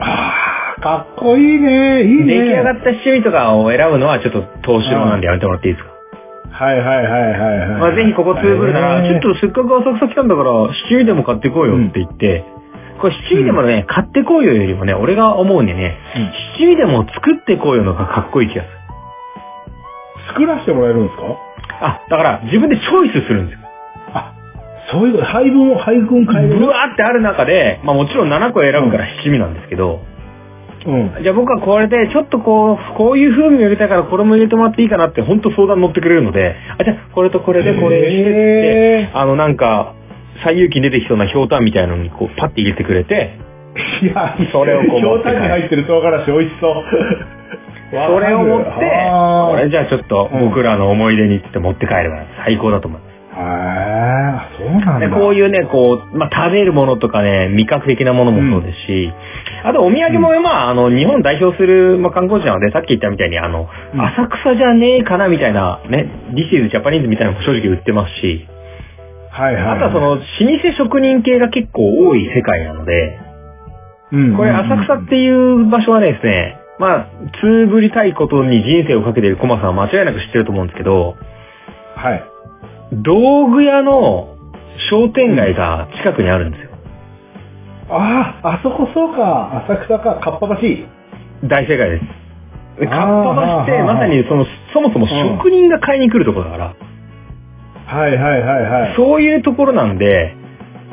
ああ、かっこいいね。いいね。出来上がった七味とかを選ぶのはちょっと投資料なんでやめてもらっていいですか？はいはいはいはいはい。まあ、ぜひここツーブルなら、ちょっとせっかく浅草来たんだから、七味でも買ってこうよって言って、これ七味でもね、買ってこうよよりもね、俺が思うんでね、七味でも作ってこうよのがかっこいい気がする。作らせてもらえるんですか？あ、だから自分でチョイスするんですよ。あ、そういうこと、配分を配分変えれる。ブワーってある中で、まあもちろん7個選ぶから七味なんですけど、うん。じゃあ僕はこれでちょっとこう、こういう風味を入れたからこれも入れてもらっていいかなって本当相談乗ってくれるので、あ、じゃあこれとこれでこれしてってあのなんか、最有機に出てきそうなひょうたんみたいなのにこうパッて入れてくれて、いや、それをこうひょうたんに入ってる唐辛子美味しそう。それを持って、これじゃあちょっと僕らの思い出にって持って帰れば最高だと思います。へーそうなんだ。でこういうね、こう、まあ、食べるものとかね、味覚的なものもそうですし、あとお土産も、まあ、あの、日本代表する、まあ、観光地なので、さっき言ったみたいに、あの、うん。浅草じゃねえかなみたいな、ね、This is Japanese みたいなのも正直売ってますし、はいはい。あとはその、老舗職人系が結構多い世界なので、うん、これ浅草っていう場所はですね、まあ、つぶりたいことに人生をかけているコマさんは間違いなく知ってると思うんですけど、はい。道具屋の商店街が近くにあるんですよ。ああ、あそこそうか。浅草か、かっぱ橋。大正解です。でかっぱ橋って、まさにその、そもそも職人が買いに来るところだから、はいはいはいはい。そういうところなんで、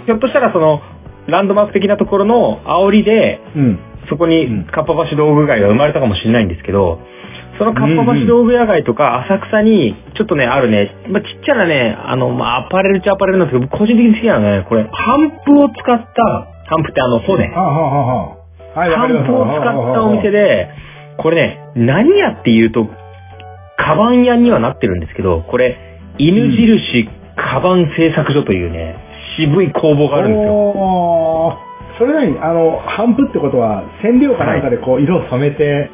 ひょっとしたらその、ランドマーク的なところの煽りで、うん。そこうんにかっぱ橋道具街が生まれたかもしれないんですけど、そのかっぱ橋道具屋街とか浅草に、ちょっとね、あるね、まあ、ちっちゃなね、あの、まあ、アパレルっちゃアパレルなんですけど、個人的に好きなのはね、これ、ハンプを使った、ハンプってあの、骨。はあ、はあはあはあ、はい、わかりますハンプを使ったお店で、これね、何屋っていうと、カバン屋にはなってるんですけど、これ、犬印カバン製作所というね、渋い工房があるんですよ。それなに、あの、半布ってことは、染料かなんかでこう、色を染めて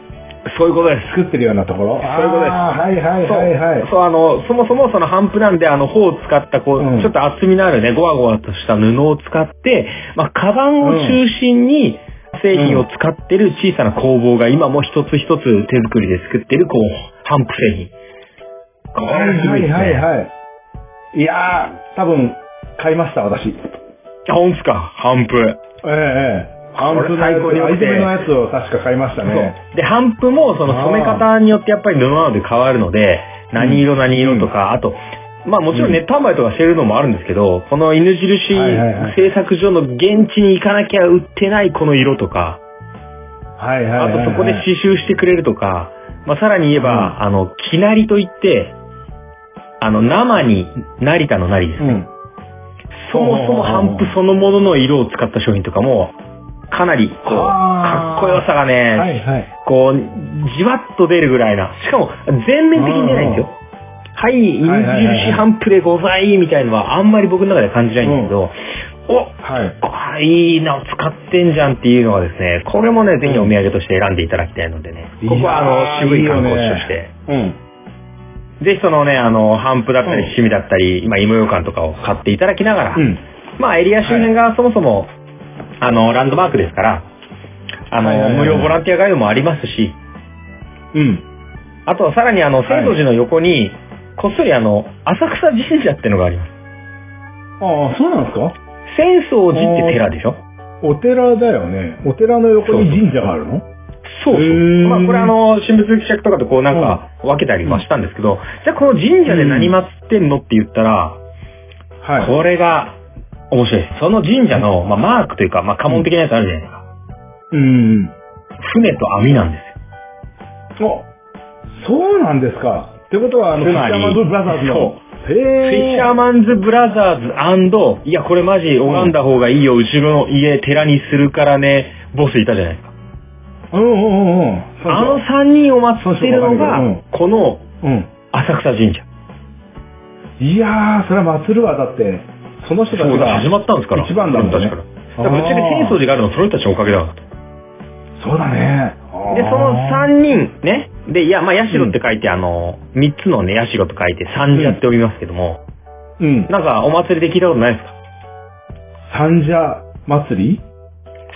そういうことです。作ってるようなところ？そういうことですはいはいはいはい。そう、そうあの、そもそもそのハンプなんで、あの、頬を使った、こう、うんちょっと厚みのあるね、ゴワゴワとした布を使って、まあ、カバンを中心に、製品を使ってる小さな工房が今も一つ一つ手作りで作ってる、こう、ハンプ製品。こはいれすごはいいですね。はいはい。いやー、多分、買いました、私。あ、ほんすか、ハンプ。ええええ。半これ布のやつ、最高にアイテムのやつを確か買いましたね。で、ハンプもその染め方によってやっぱり布なので変わるので、何色何色とか、あと、まあもちろんネット販売とかしてるのもあるんですけど、この犬印製作所の現地に行かなきゃ売ってないこの色とか、はいはいはいはい。あとそこで刺繍してくれるとか、まあさらに言えば、あの、木なりといって、あの、生に成田のなりですね。うん。そもそも帆布そのものの色を使った商品とかも、かなり、こう、かっこよさがね、はいはい。こう、じわっと出るぐらいな。しかも、全面的に出ないんですよ。はい、犬はいはいはい印帆布でござい、みたいのはあんまり僕の中で感じないんですけど、おはい。あいいな、使ってんじゃんっていうのがですね、これもね、ぜひお土産として選んでいただきたいのでね、ここはあの、渋い観光地として、うん。ぜひそのね、あの、帆布だったりうん七味だったり、今、芋ようかんとかを買っていただきながら、うん。まあ、エリア周辺がそもそも、あの、ランドマークですから、あの、はいはいはい無料ボランティアガイドもありますし、うん。あとはさらにあの、はい浅草寺の横に、こっそりあの、浅草神社ってのがあります。ああ、そうなんですか？浅草寺って寺でしょ？お寺だよね。お寺の横に神社があるの？そうそう。まあこれあの、神仏記者とかとこうなんか分けたりはしたんですけど、じゃあこの神社で何祀ってんのって言ったら、はい。これが面白いです。その神社の、まあ、マークというか、まあ、家紋的なやつあるじゃないですか。うん。船と網なんですよ。あ、そうなんですか。ってことは、あの、フィッシャーマンズブラザーズの。そうへフィッシャーマンズブラザーズいや、これマジ拝んだ方がいいよ、うちの家寺にするからね、ボスいたじゃないですか。うんうんうんうん。あの3人を祀ってるのがうん、このうん。浅草神社。いやー、それは祭るわ。だって、その人たちが始まったんですから。一番だもんね自分たちから。だからぶっちゃけ浅草寺があるのはその人たちのおかげだと。そうだね。で、その3人ね、で、いや、まあ、社って書いて、あの、3つのね、社と書いて三社って呼びますけども、うん。なんかお祭りで聞いたことないですか？三社祭り？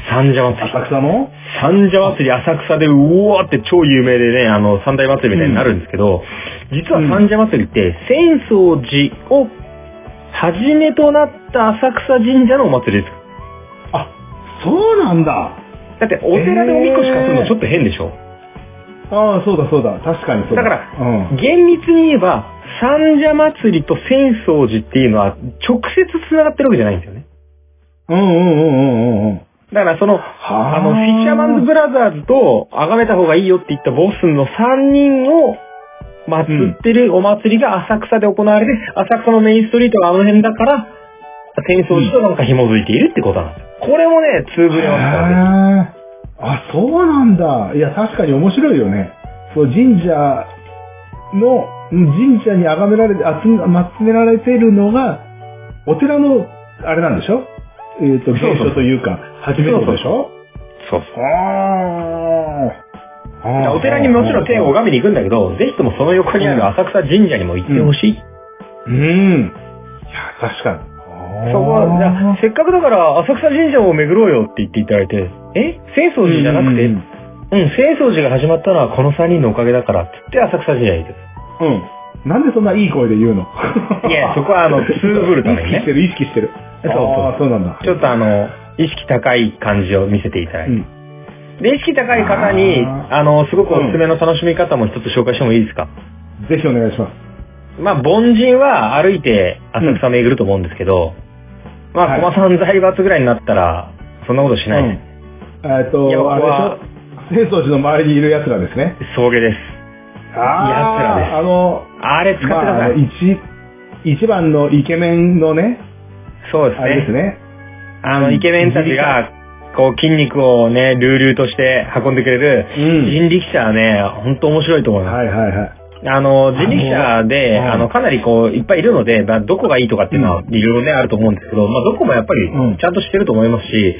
三社祭り。浅草の？三社祭り浅草でうわーって超有名でね、あの、三大祭りみたいになるんですけど、実は三社祭りって、浅草寺をはじめとなった浅草神社のお祭りです。あ、そうなんだ。だって、お寺でおみこし担ぐのちょっと変でしょ、ああ、そうだそうだ。確かにそうだ。だからうん。厳密に言えば、三社祭りと浅草寺っていうのは直接繋がってるわけじゃないんですよね。うんうんうんうんうんうん。だからその、はあの、フィッシャーマンズブラザーズと、崇めた方がいいよって言ったボスの3人を祀ってるお祭りが浅草で行われて、浅草のメインストリートがあの辺だから、浅草寺となんか紐づいているってことなんですよ。これもね、通ぶれますからね。あ、そうなんだ。いや、確かに面白いよね。そう、神社の、うん神社に崇められて、集められてるのが、お寺の、あれなんでしょ？えっ、と、そう現象というか、初めてでしょ？そうそう。ああ。お寺にもちろん手を拝みに行くんだけど、ぜひともその横にある浅草神社にも行ってほしい。うん。いや、確かに。そこは、じゃあせっかくだから浅草神社を巡ろうよって言っていただいて、え？浅草寺じゃなくて、ううんん、浅草寺が始まったのはこの3人のおかげだからって言って浅草神社に行く。うん。なんでそんないい声で言うの？いや そこはあのツーブルためにね意識してる、意識してる。そうそうああ、そうなんだ。ちょっとあの、意識高い感じを見せていただいて。うん。で、意識高い方に、ああの、すごくおすすめの楽しみ方も一つ紹介してもいいですか、ぜひお願いします。まあ、凡人は歩いて浅草巡ると思うんですけど、まあ、はい駒さん財閥ぐらいになったら、そんなことしない。うんえっと、いや僕あれはでしょ？浅草寺の周りにいる奴らですね。送迎です。らですああの、あれ使ってください。の一、一番のイケメンのね、そうですあれですね。ね。あの、イケメンたちが、こう、筋肉をね、隆々として運んでくれる、うん人力車はね、ほんと面白いと思います。はいはいはい。あの、人力車で、あのかなりこう、いっぱいいるので、まあどこがいいとかっていうのは、いろいろね、あると思うんですけど、まあ、どこもやっぱりうん、ちゃんとしてると思いますし、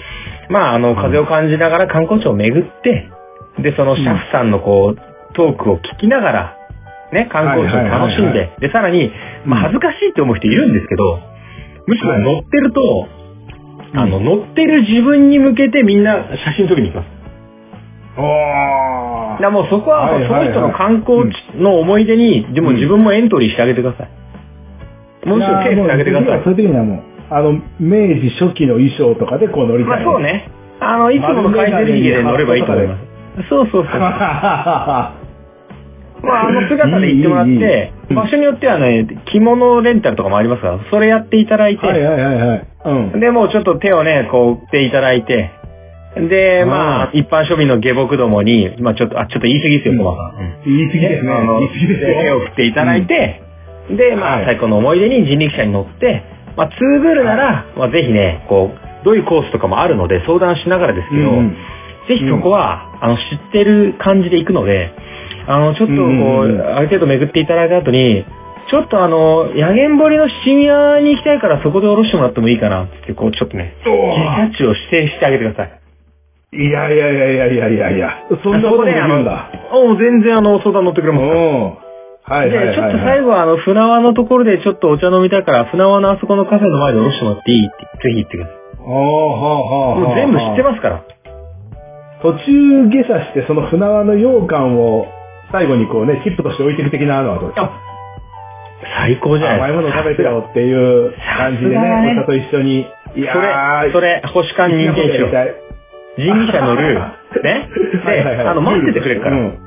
まあ、あの、風を感じながら観光地を巡って、で、その車夫さんのこう、トークを聞きながら、ね、観光地を楽しんで、で、さらに、まあ、恥ずかしいって思う人いるんですけど、むしろ乗ってると、あの、乗ってる自分に向けてみんな写真撮りに行きます。おーだもうそこは、その人の観光地の思い出に、でも自分もエントリーしてあげてください。もう一度手振ってあげてください。そういう時にはもう、あの、明治初期の衣装とかでこう乗りたい。まあそうね。あの、いつもの海釣りヒゲで乗ればいいと思います。そうそうそう。まあ、あの姿で行ってもらって、い場所によってはね、着物レンタルとかもありますから、それやっていただいて、はいはいはいはい。うん。で、もうちょっと手をね、こう、打っていただいて、で、まあ、一般庶民の下僕どもに、まあちょっと、あ、ちょっと言い過ぎですよ、うん。コマさん。うん。言い過ぎですね。あの言い過ぎですよ。手を振っていただいて、で、まあ、はい。最高の思い出に人力車に乗って、まあ、ツーブールなら、まあ、ぜひね、こう、どういうコースとかもあるので相談しながらですけど、ぜひそこは、あの、知ってる感じで行くので、あの、ちょっとこう、うんうんうんある程度巡っていただいた後に、ちょっとあの、野源堀の七宮に行きたいからそこで降ろしてもらってもいいかなって、こう、ちょっとね、キャッチを指定してあげてください。いやいやいやいやいやいやいや。そんなこともできるんだ。あもう全然あの、相談乗ってくれうん。ます。はいはいはいはい。で、ちょっと最後はあの、船輪のところでちょっとお茶飲みたいから、船輪のあそこのカフェの前で降ろしてもらっていいって、ぜひ言ってください。ああ、はあ、はあ。もう全部知ってますから。途中下車して、その船輪の羊羹を最後にこうね、チップとして置いていく的なのはどうですか？最高じゃない甘いもの食べてよっていう感じでね、お茶と一緒に。いやーそれ、それ、星間認定し。人力車乗る。ね？で、あの、待っててくれるから。うん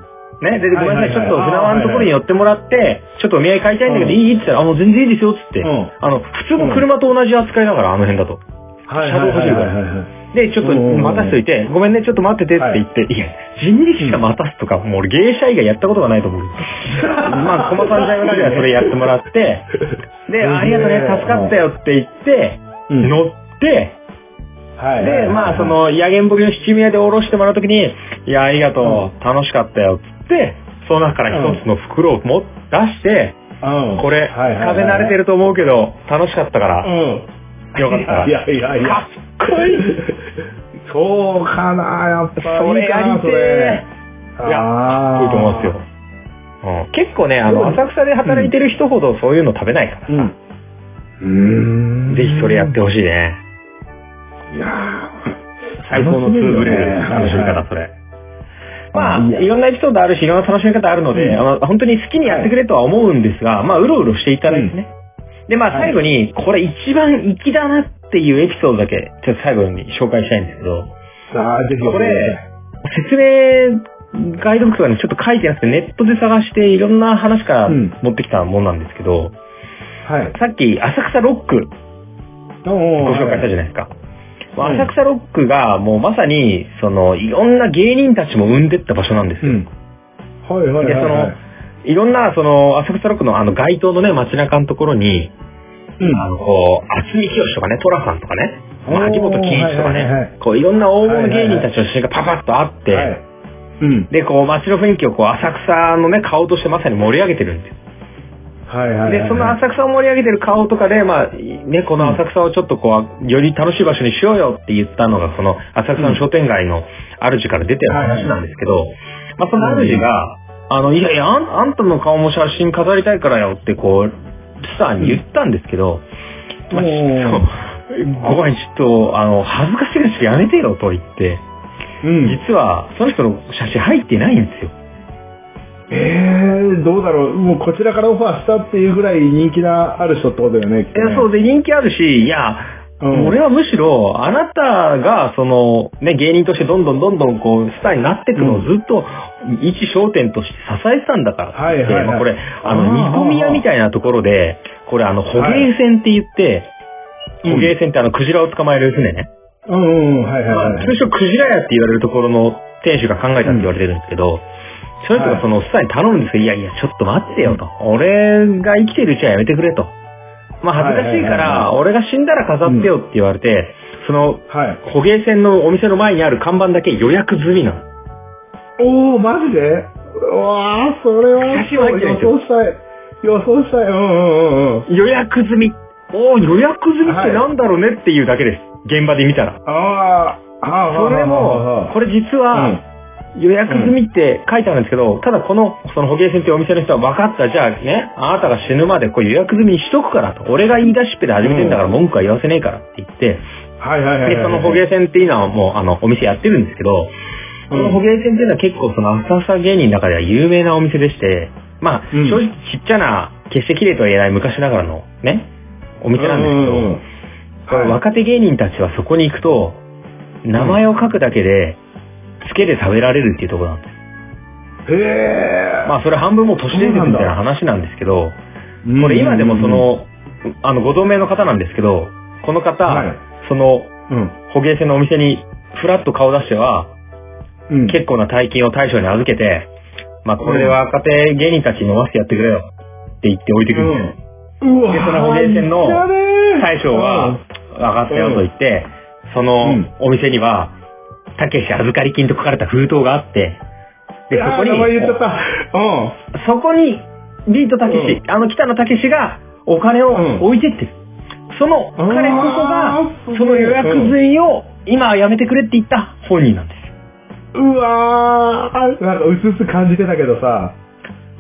ね。で、ごめんなさい、ちょっと船輪のところによ寄ってもらって、ちょっとお土産買いたいんだけど、うんいいって言ったら、あ、もう全然いいですよ、つって。うんあの、普通の車と同じ扱いだから、あの辺だと。はい車道走るからはいはいはいはいで、ちょっとうん待たしといて、ごめんね、ちょっと待っててって言って、いや、人力車待たすとか、もう俺芸者以外やったことがないと思う。まあ、駒さんちゃんがはそれやってもらって、で、ありがとうね、助かったよって言って、うん。乗って、はい。はいはいで、まあ、そ、の、野源堀の七宮で降ろしてもらうときに、いや、ありがとう、楽しかったよ、つって、その中から一つの袋をも出して、うん。これ、はいはいはい風慣れてると思うけど、楽しかったから、うん。よかったらいやいやいや。かっこいいそうかな、やっぱ。それやりていいかなそれえいや、かっこいいと思いますよ。うん、結構ね、あの、浅草で働いてる人ほどそういうの食べないからさ、うん。ぜひそれやってほしいね。いや最高のツーブルー楽しみ方、それ。まあ、いろんなエピソードあるし、いろんな楽しみ方あるので、うん本当に好きにやってくれとは思うんですが、まあ、うろうろしていただいてね。で、まあ、はい最後に、これ一番粋だなっていうエピソードだけ、ちょっと最後に紹介したいんですけど、さあ、ぜひこれ、説明ガイドブックとかにちょっと書いてなくて、ネットで探していろんな話からうん持ってきたもんなんですけど、はい。さっき浅草ロックごご紹介したじゃないですか。まあうん浅草ロックがもうまさに、その、いろんな芸人たちも生んでった場所なんですよ。うん。はいはいはいはい。で、その、いろんな、その、浅草ロックのあの街頭のね、街中のところに、うんあの、こう、渥美清とかね、寅さんとかね、秋元金一とかはいはいはいね、こう、いろんな大物芸人たちの写真がパパッとあって、はい。うん。で、こう、街の雰囲気をこう、浅草のね、顔としてまさに盛り上げてるんですよ。はいはいはい。で、その浅草を盛り上げてる顔とかで、まあ、ね、この浅草をちょっとこう、より楽しい場所にしようよって言ったのが、その浅草の商店街の主から出てる話なんですけど、まあ、その主が、あの、いやいや、あんあんたの顔も写真飾りたいからよって、こう、スターに言ったんですけど、まあ、ちょっと、ごめん、ちょっと、あの、恥ずかしいからやめてよと言って、うん。実は、その人の写真入ってないんですよ。ええどうだろう。もうこちらからオファーしたっていうぐらい人気なある人ってことだよね。いや、そうで人気あるし、いや、うん俺はむしろ、あなたが、その、ね、芸人としてどんどんどんどんこう、スターになっていくのをずっと、一商店として支えてたんだからってはいはいはいまあこれ、ああーの、煮込み屋みたいなところで、これあの、捕鯨船って言って、うん捕鯨船ってあの、クジラを捕まえる船ね。うんうん、はいはいまあはい。通称クジラ屋って言われるところの店主が考えたって言われてるんですけど、その人がそのスターに頼むんですけど、いやいや、ちょっと待ってよと。俺が生きてるうちはやめてくれと。まあ恥ずかしいから、俺が死んだら飾ってよって言われて、その、はい。捕鯨船のお店の前にある看板だけ予約済みなの。おー、マジで？うわー、それは、予想したい。予想したい。うんうんうんうん。予約済み。おー、予約済みってなんだろうねっていうだけです。現場で見たら。あー、あー、それも、これ、れ実は、予約済みって書いてあるんですけど、ただこの、その捕鯨船ってお店の人は分かった、じゃあね、あなたが死ぬまでこう予約済みにしとくからと。俺が言い出しっぺで始めてんだから文句は言わせねえからって言って、はいはいはいはい。で、その捕鯨船っていうのはもう、あの、お店やってるんですけど、この捕鯨船っていうのは結構その浅草芸人の中では有名なお店でして、まあ、うん。正直ちっちゃな、決して綺麗とは言えない昔ながらのね、お店なんですけど、うんうんうんこれ若手芸人たちはそこに行くと、名前を書くだけで、つけて食べられるっていうところなんです。へえ。まあそれ半分もう都市伝説みたいな話なんですけど、うんこれ今でもそ、の、あの、ご同盟の方なんですけど、この方、はいその、うん。捕鯨船のお店にふらっと顔出しては、うん。結構な大金を大将に預けて、まあこれで若手芸人たちに飲ませてやってくれよって言って置いてくるんですよ。うん。うわでその捕鯨船の大将は、分かったよと言って、そのうんお店には、たけし預かり金と書かれた封筒があって、で、そこに。そこに、ビートたけし、あの北野たけしがお金を置いてってる。その彼こそがその予約随を今はやめてくれって言った本人なんです。うわー、なんかうつうつ感じてたけどさ。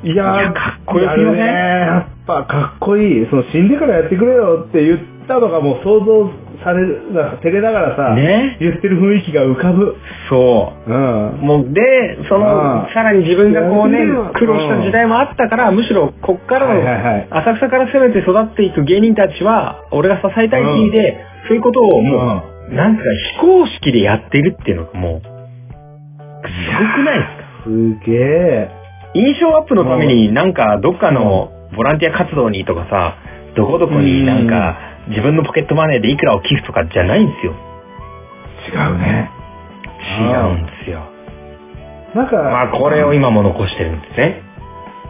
いやかっこよすぎません？やるねやっぱかっこいい。その死んでからやってくれよって言ったのがもう想像される、なんか照れながらさ、ね。言ってる雰囲気が浮かぶ。そう。うん。もう、で、そのさらに自分がこうね苦労した時代もあったから、むしろ、こっからの浅草から攻めて育っていく芸人たちは、俺が支えたいって意味で、そういうことをもう、なんか、非公式でやってるっていうのがもう、すごくないですか？すげえ。印象アップのためになんかどっかのボランティア活動にとかさ、どこどこになんか自分のポケットマネーでいくらを寄付とかじゃないんですよ。違うね。違うんですよ。なんか、まあこれを今も残してるんですね。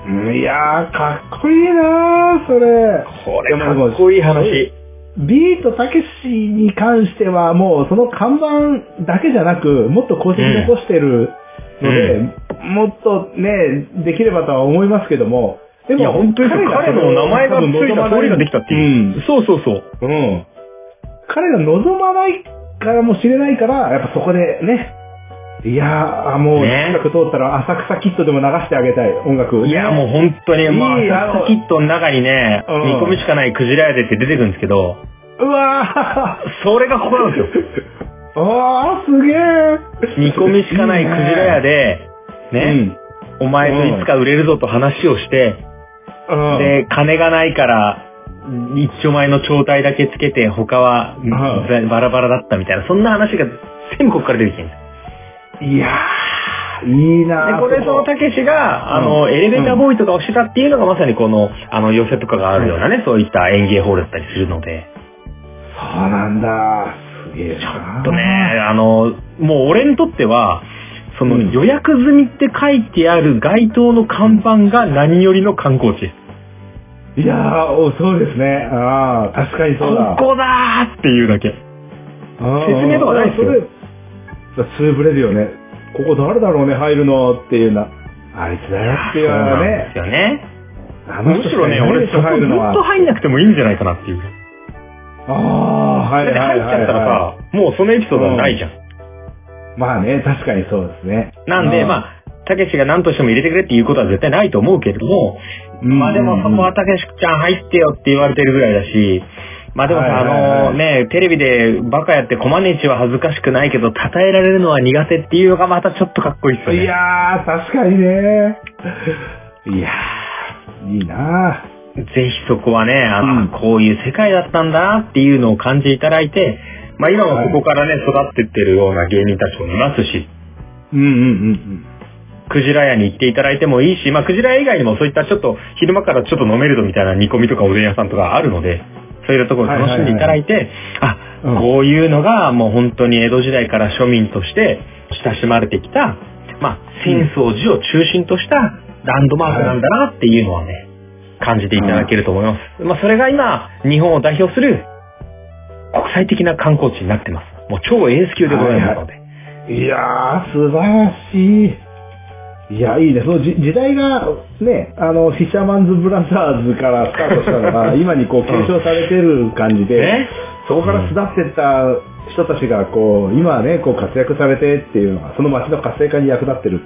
うんいやー、かっこいいなー、それ。これかっこいい話。ビートたけしに関してはもうその看板だけじゃなく、もっと功績残してるので、もっとね、できればとは思いますけども、でいや、本当に彼の名前がついた通りができたっていう。そうそうそう。うん。うん。彼が望まないからもしれないから、やっぱそこでね、いやー、もう、ね近く通ったら浅草キッドでも流してあげたい、音楽。いや、もう本当に、まあ、浅草キットの中にね、うん煮込みしかないクジラ屋でって出てくるんですけど、うわそれがここなんですよ。ー あー、すげー煮込みしかないクジラ屋で、ね、お前といつか売れるぞと話をして、で、金がないから、一丁前の帳体だけつけて、他はんバラバラだったみたいな、そんな話が全部ここから出てきてるんです。いやー、いいなで、ーこれそのたけしが、あの、うん。エレベーターボーイとかをしてたっていうのがまさにこの、あの、寄せとかがあるようなね、そういった演芸ホールだったりするので、そうなんだ。すげえちょっとね、あの、もう俺にとっては、そのうん予約済みって書いてある街頭の看板が何よりの観光地です。いやー、おそうですね。ああ、確かにそうだ。ここだーっていうだけ。説明とかないですよそれ、つぶれるよね。ここ誰だろうね、入るのっていうな。あいつだよっていうそうなんでねす。よね。むしろね、俺そこずっと入んなくてもいいんじゃないかなっていう。ああ、はいいはい、入っちゃったらはさ、もうそのエピソードはないじゃん。い。まあね、確かにそうですね。なんで、まあ、たけしが何としても入れてくれっていうことは絶対ないと思うけれども、うんまあでもそこはたけしちゃん入ってよって言われてるぐらいだし、まあでもさ、あのね、テレビでバカやってコマネチは恥ずかしくないけど、称えられるのは苦手っていうのがまたちょっとかっこいいっすよね。いやー、確かにね。いやー、いいなぜひそこはね、あの、うんこういう世界だったんだなっていうのを感じていただいて、まあ今もここからね、育ってってるような芸人たちもいますし、うんうんうんクジラ屋に行っていただいてもいいし、まあクジラ屋以外にもそういったちょっと昼間からちょっと飲めるぞみたいな煮込みとかおでん屋さんとかあるので、そういったところを楽しんでいただいて、あ、うん。こういうのがもう本当に江戸時代から庶民として親しまれてきた、まあ浅草寺を中心としたランドマークなんだなっていうのはね、感じていただけると思います。まあそれが今、日本を代表する国際的な観光地になってます。もう超エース級でございますので。うん。いやー、素晴らしい。いや、いいね。そのじ時代が、ね、あの、フィッシャーマンズ・ブラザーズからスタートしたのが、今にこう、継承されてる感じで、ねそこから巣立ってった人たちが、こう、今はね、こう、活躍されてっていうのが、その街の活性化に役立ってる。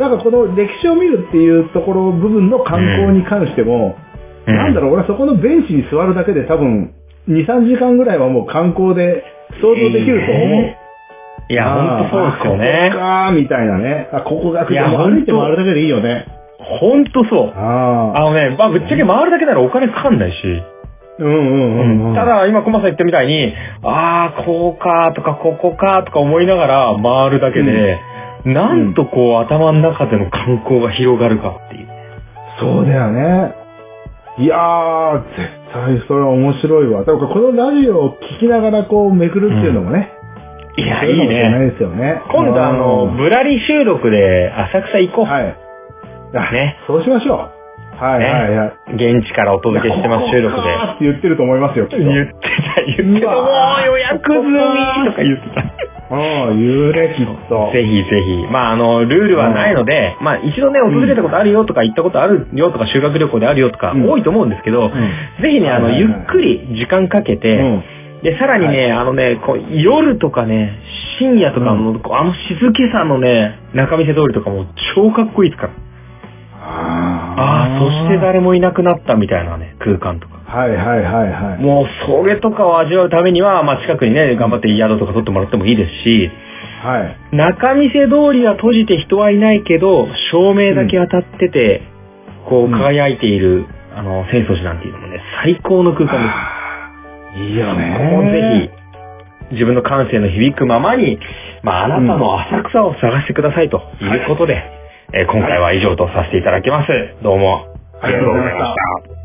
なんかこの歴史を見るっていうところ部分の観光に関しても、うんなんだろう、俺はそこのベンチに座るだけで多分、2、3時間ぐらいはもう観光で想像できると思う。いや、本当そうですよあねここ。か、みたいなね。あ、ここが、いや歩いてほんと回るだけでいいよね。本当そう。あのね、まあぶっちゃけ回るだけならお金かかんないし、うんうんうん、うん。た、だ今コマさん言ったみたいに、ああ、こうかとかここかとか思いながら回るだけで、なんとこう、頭の中での観光が広がるかっていう。そうだよね。いやー、絶対それは面白いわ。だからこのラジオを聞きながらこうめくるっていうのもね。いや、そういいかもしれないね。ですよね。今度あの、うんぶらり収録で浅草行こう。はい。あねそうしましょう。はいねはいはい。現地からお届けしてます、収録で。ここって言ってると思いますよ。言ってた、言ってた。もう予約済みとか言ってた。うん、言うね、きっと。ぜひぜひ。まあ、あの、ルールはないので、まあ、一度ね、訪れたことあるよとか、行ったことあるよとか、修学旅行であるよとか、うん多いと思うんですけど、んぜひね、あの、ゆっくり時間かけて、うん。で、さらにね、あのね、こう夜とかね、深夜とかの、こうあの静けさのね、中見世通りとかも超かっこいいですから。ああ、そして誰もいなくなったみたいなね、空間とか。はいはいはいはい。もう、それとかを味わうためには、まあ、近くにね、頑張って宿とか取ってもらってもいいですし、はい。中見世通りは閉じて人はいないけど、照明だけ当たってて、こう、うん輝いている、あの、浅草寺なんていうのもね、最高の空間です。いいよここをぜね。ひ、自分の感性の響くままに、まあ、あなたの浅草を探してくださいということで、えー今回は以上とさせていただきます。どうもありがとうございました。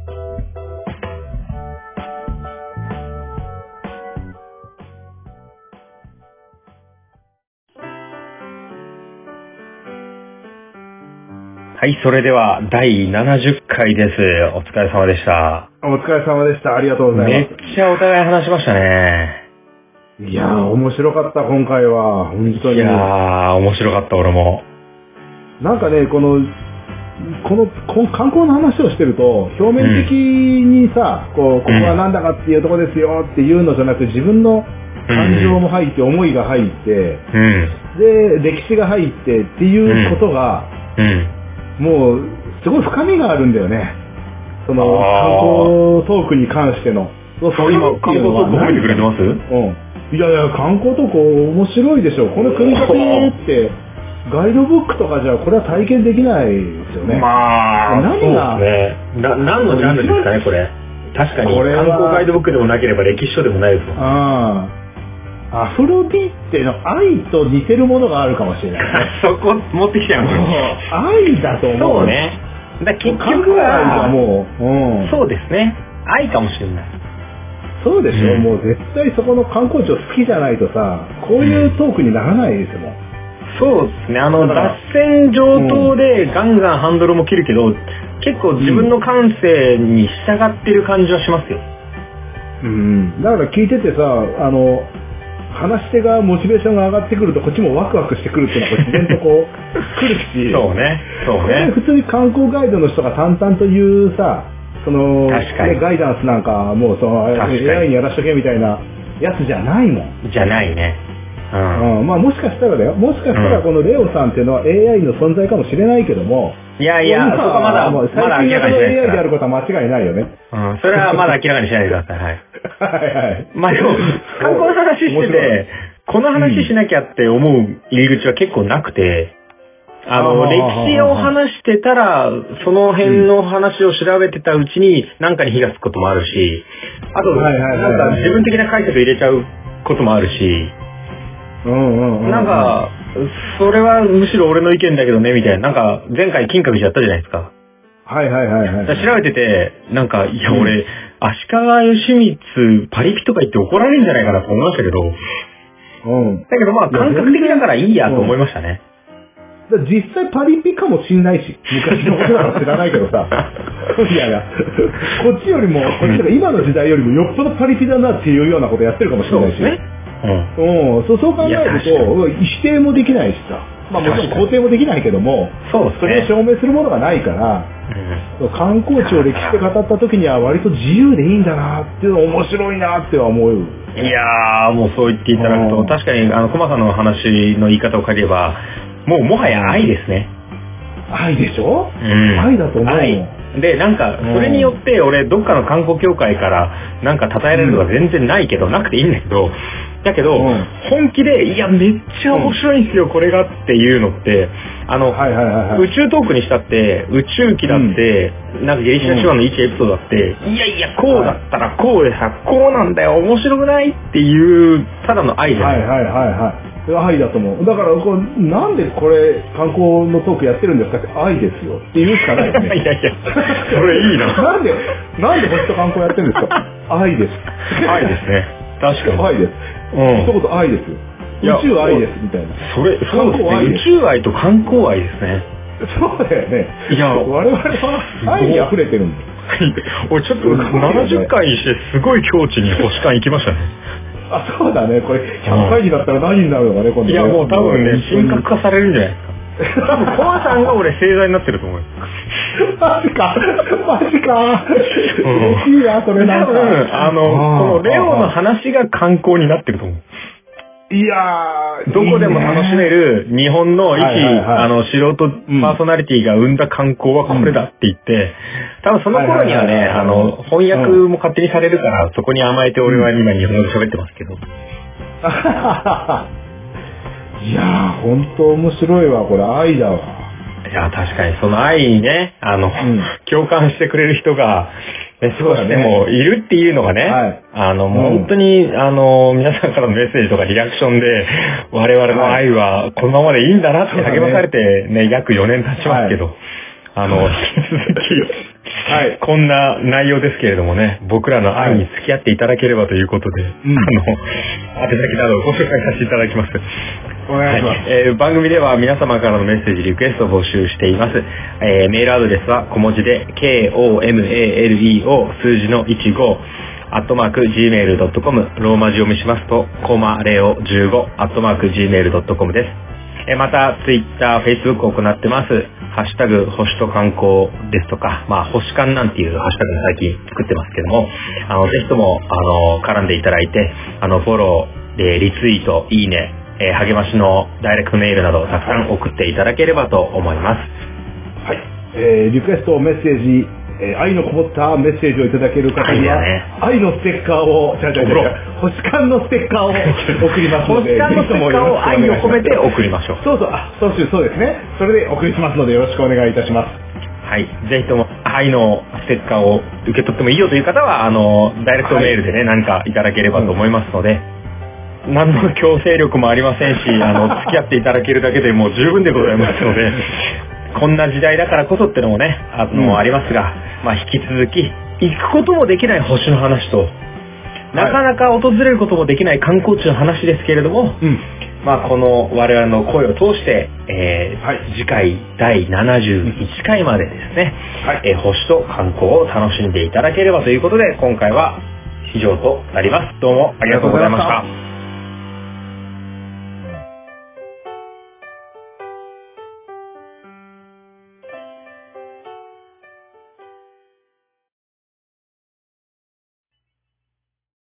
はい、それでは第70回です。お疲れ様でした。お疲れ様でした。ありがとうござめっいまちゃお互い話しましたね。す。いやー、面白かった、今回は。本当に。いやー、面白かった、俺も。なんかね、この、この、この観光の話をしてると、表面的にさ、こう、ここはなんだかっていうとこですよっていうのじゃなくて、自分の感情も入って、思いが入って、うん。で、歴史が入ってっていうことが、うん。もう、すごい深みがあるんだよね。その、あ観光トークに関しての。その深み今、観光トーク褒めてくれてます？うん。いやいや、観光トーク面白いでしょ。この組み立てって、ガイドブックとかじゃ、これは体験できないですよね。まあ、何がそうですね。な、何のジャンルですかね、これ。確かに、これは観光ガイドブックでもなければ歴史書でもないですもん。ああ。アフロディーテの愛と似てるものがあるかもしれないね。そこ持ってきちゃいま愛だとす。思う。そう。ね。だ結観局は、もう、うん。そうですね。愛かもしれない。そうでしょ、うんもう絶対そこの観光地を好きじゃないとさ、こういうトークにならないですもん。そうですね。あの、脱線上等でガンガンハンドルも切るけど、結構自分の感性に従ってる感じはしますよ。うん。だから聞いててさ、あの、話し手がモチベーションが上がってくると、こっちもワクワクしてくるっていうのは自然とこう、来るし。そうね。そうね。普通に観光ガイドの人が淡々と言うさ、その、ねガイダンスなんかもうその AI にやらしとけみたいなやつじゃないもん。じゃないね。うん。うん、まあもしかしたらだよ。もしかしたうんらこのレオさんっていうのは AI の存在かもしれないけども、いやいや、そ今こはまだ、まだ明らかにしないです AI であかることは間違いないよね。ら。うん。それはまだ明らかにしないでください。はい。はいはい。まあでも、観光の話してて、この話しなきゃって思う入り口は結構なくて、あの、歴史を話してたら、その辺の話を調べてたうちに何かに火がつくこともあるし、あと、なんか自分的な解釈入れちゃうこともあるし。なんか、それはむしろ俺の意見だけどね、みたいな。なんか、前回金閣寺やったじゃないですか。はいはいはいはい。調べてて、なんか、いやうん俺、足利義満、パリピとか言って怒られるんじゃないかなと思いましたけど、うん。だけどまあ感覚的だからいいやと思いましたね。実際パリピかもしんないし、昔のことなら知らないけどさ。いやいや、こっちよりも、こっちとか今の時代よりもよっぽどパリピだなっていうようなことやってるかもしれないし。ね。うん。うん、そうそう考えると、否定もできないしさ。まあもちろん肯定もできないけども、そうそれをね。証明するものがないから、うん観光地を歴史で語った時には割と自由でいいんだなっていうの面白いなっては思う。いやー、もうそう言っていただくと、うん確かに、あの、コマさんの話の言い方を借りれば、もうもはや愛ですね。愛でしょ？うん愛だと思う。愛で、なんか、それによって、俺、どっかの観光協会から、なんか、称えられるのが全然ないけど、なくていいんだけど、だけど、うん本気で、いや、めっちゃ面白いんですよ、これがっていうのって、あの、はいはいはいはい。宇宙トークにしたって、宇宙機だって、なんかゲリシャ手話の一エピソードだって、いやいや、こうだったらこうでさ、こうなんだよ、面白くないっていう、ただの愛じゃな。はいいはいはいはい。愛だと思う。だから、こうなんでこれ、観光のトークやってるんですかって、愛ですよって言うしかないよね。いやいや、それいいな。なんで、なんで星と観光やってるんですか？愛です。愛ですね。確かに。愛です。うん一言愛ですよ。宇宙愛です、みたいな。それ、そうですね。宇宙愛と観光愛ですね。そうだよね。いや我々は愛に溢れてるんだよ。俺ちょっと70回にしてすごい境地に星間行きましたね。あ、そうだね。これ、100回になったら何になるのかね、今度ね。いやもう多分ね、神格か。化されるんじゃないですか。多分コアさんが俺星座になってると思うよ。マジか。マジか。嬉しいな、それなんか。多分、あの、このレオの話が観光になってると思う。いやー、どこでも楽しめる日本の一、あの、素人パーソナリティが生んだ観光はこれだって言って、多分その頃にはね、あの、翻訳も勝手にされるから、そこに甘えて俺は今日本語で喋ってますけど。いやー、ほんと面白いわ、これ愛だわ。いや、確かにその愛にね、あの、ん。共感してくれる人が、ね、少しでそうだね。もいるっていうのがね、はい。あの、もううん本当に、あの、皆さんからのメッセージとかリアクションで、我々の愛はこのままでいいんだなって励まされてね、約4年経ちますけど、あの、引き続き、はいこんな内容ですけれどもね、僕らの愛に付き合っていただければということで、んあの、宛先などをご紹介させていただきます。お願いします。はいえー番組では皆様からのメッセージ、リクエストを募集しています。えーメールアドレスは小文字で、k-o-m-a-l-e-o 数字の15、アットマーク gmail.com、ローマ字読みしますと、コマレオ15、アットマーク gmail.com です。えーまた、ツイッター、フェイスブックを行ってます。ハッシュタグ、星と観光ですとか、まあ、星観なんていうハッシュタグも最近作ってますけども、あの、ぜひとも、あの、絡んでいただいて、あの、フォロー、えリツイート、いいね、え励ましのダイレクトメールなどたくさん送っていただければと思います。はい。えーリクエスト、メッセージ、えー愛のこもったメッセージをいただける方には、愛だね愛のステッカーを、違う違う違う違う星間のステッカーを 送りますので、星間のステッカーを愛を込めて送りましょう。そうそう、あ、そうしそうですね。それでお送りしますのでよろしくお願いいたします。はい。ぜひとも、愛のステッカーを受け取ってもいいよという方は、あの、ダイレクトメールでね、何かいただければと思いますので、何の強制力もありませんし、あの、付き合っていただけるだけでもう十分でございますので、こんな時代だからこそってのもね、あの、うんありますが、まあ、引き続き、行くこともできない星の話と、なかなか訪れることもできない観光地の話ですけれども、うん。まあ、この我々の声を通して、えーはい次回第71回までですね、はいえー星と観光を楽しんでいただければということで、今回は以上となります。どうもありがとうございました。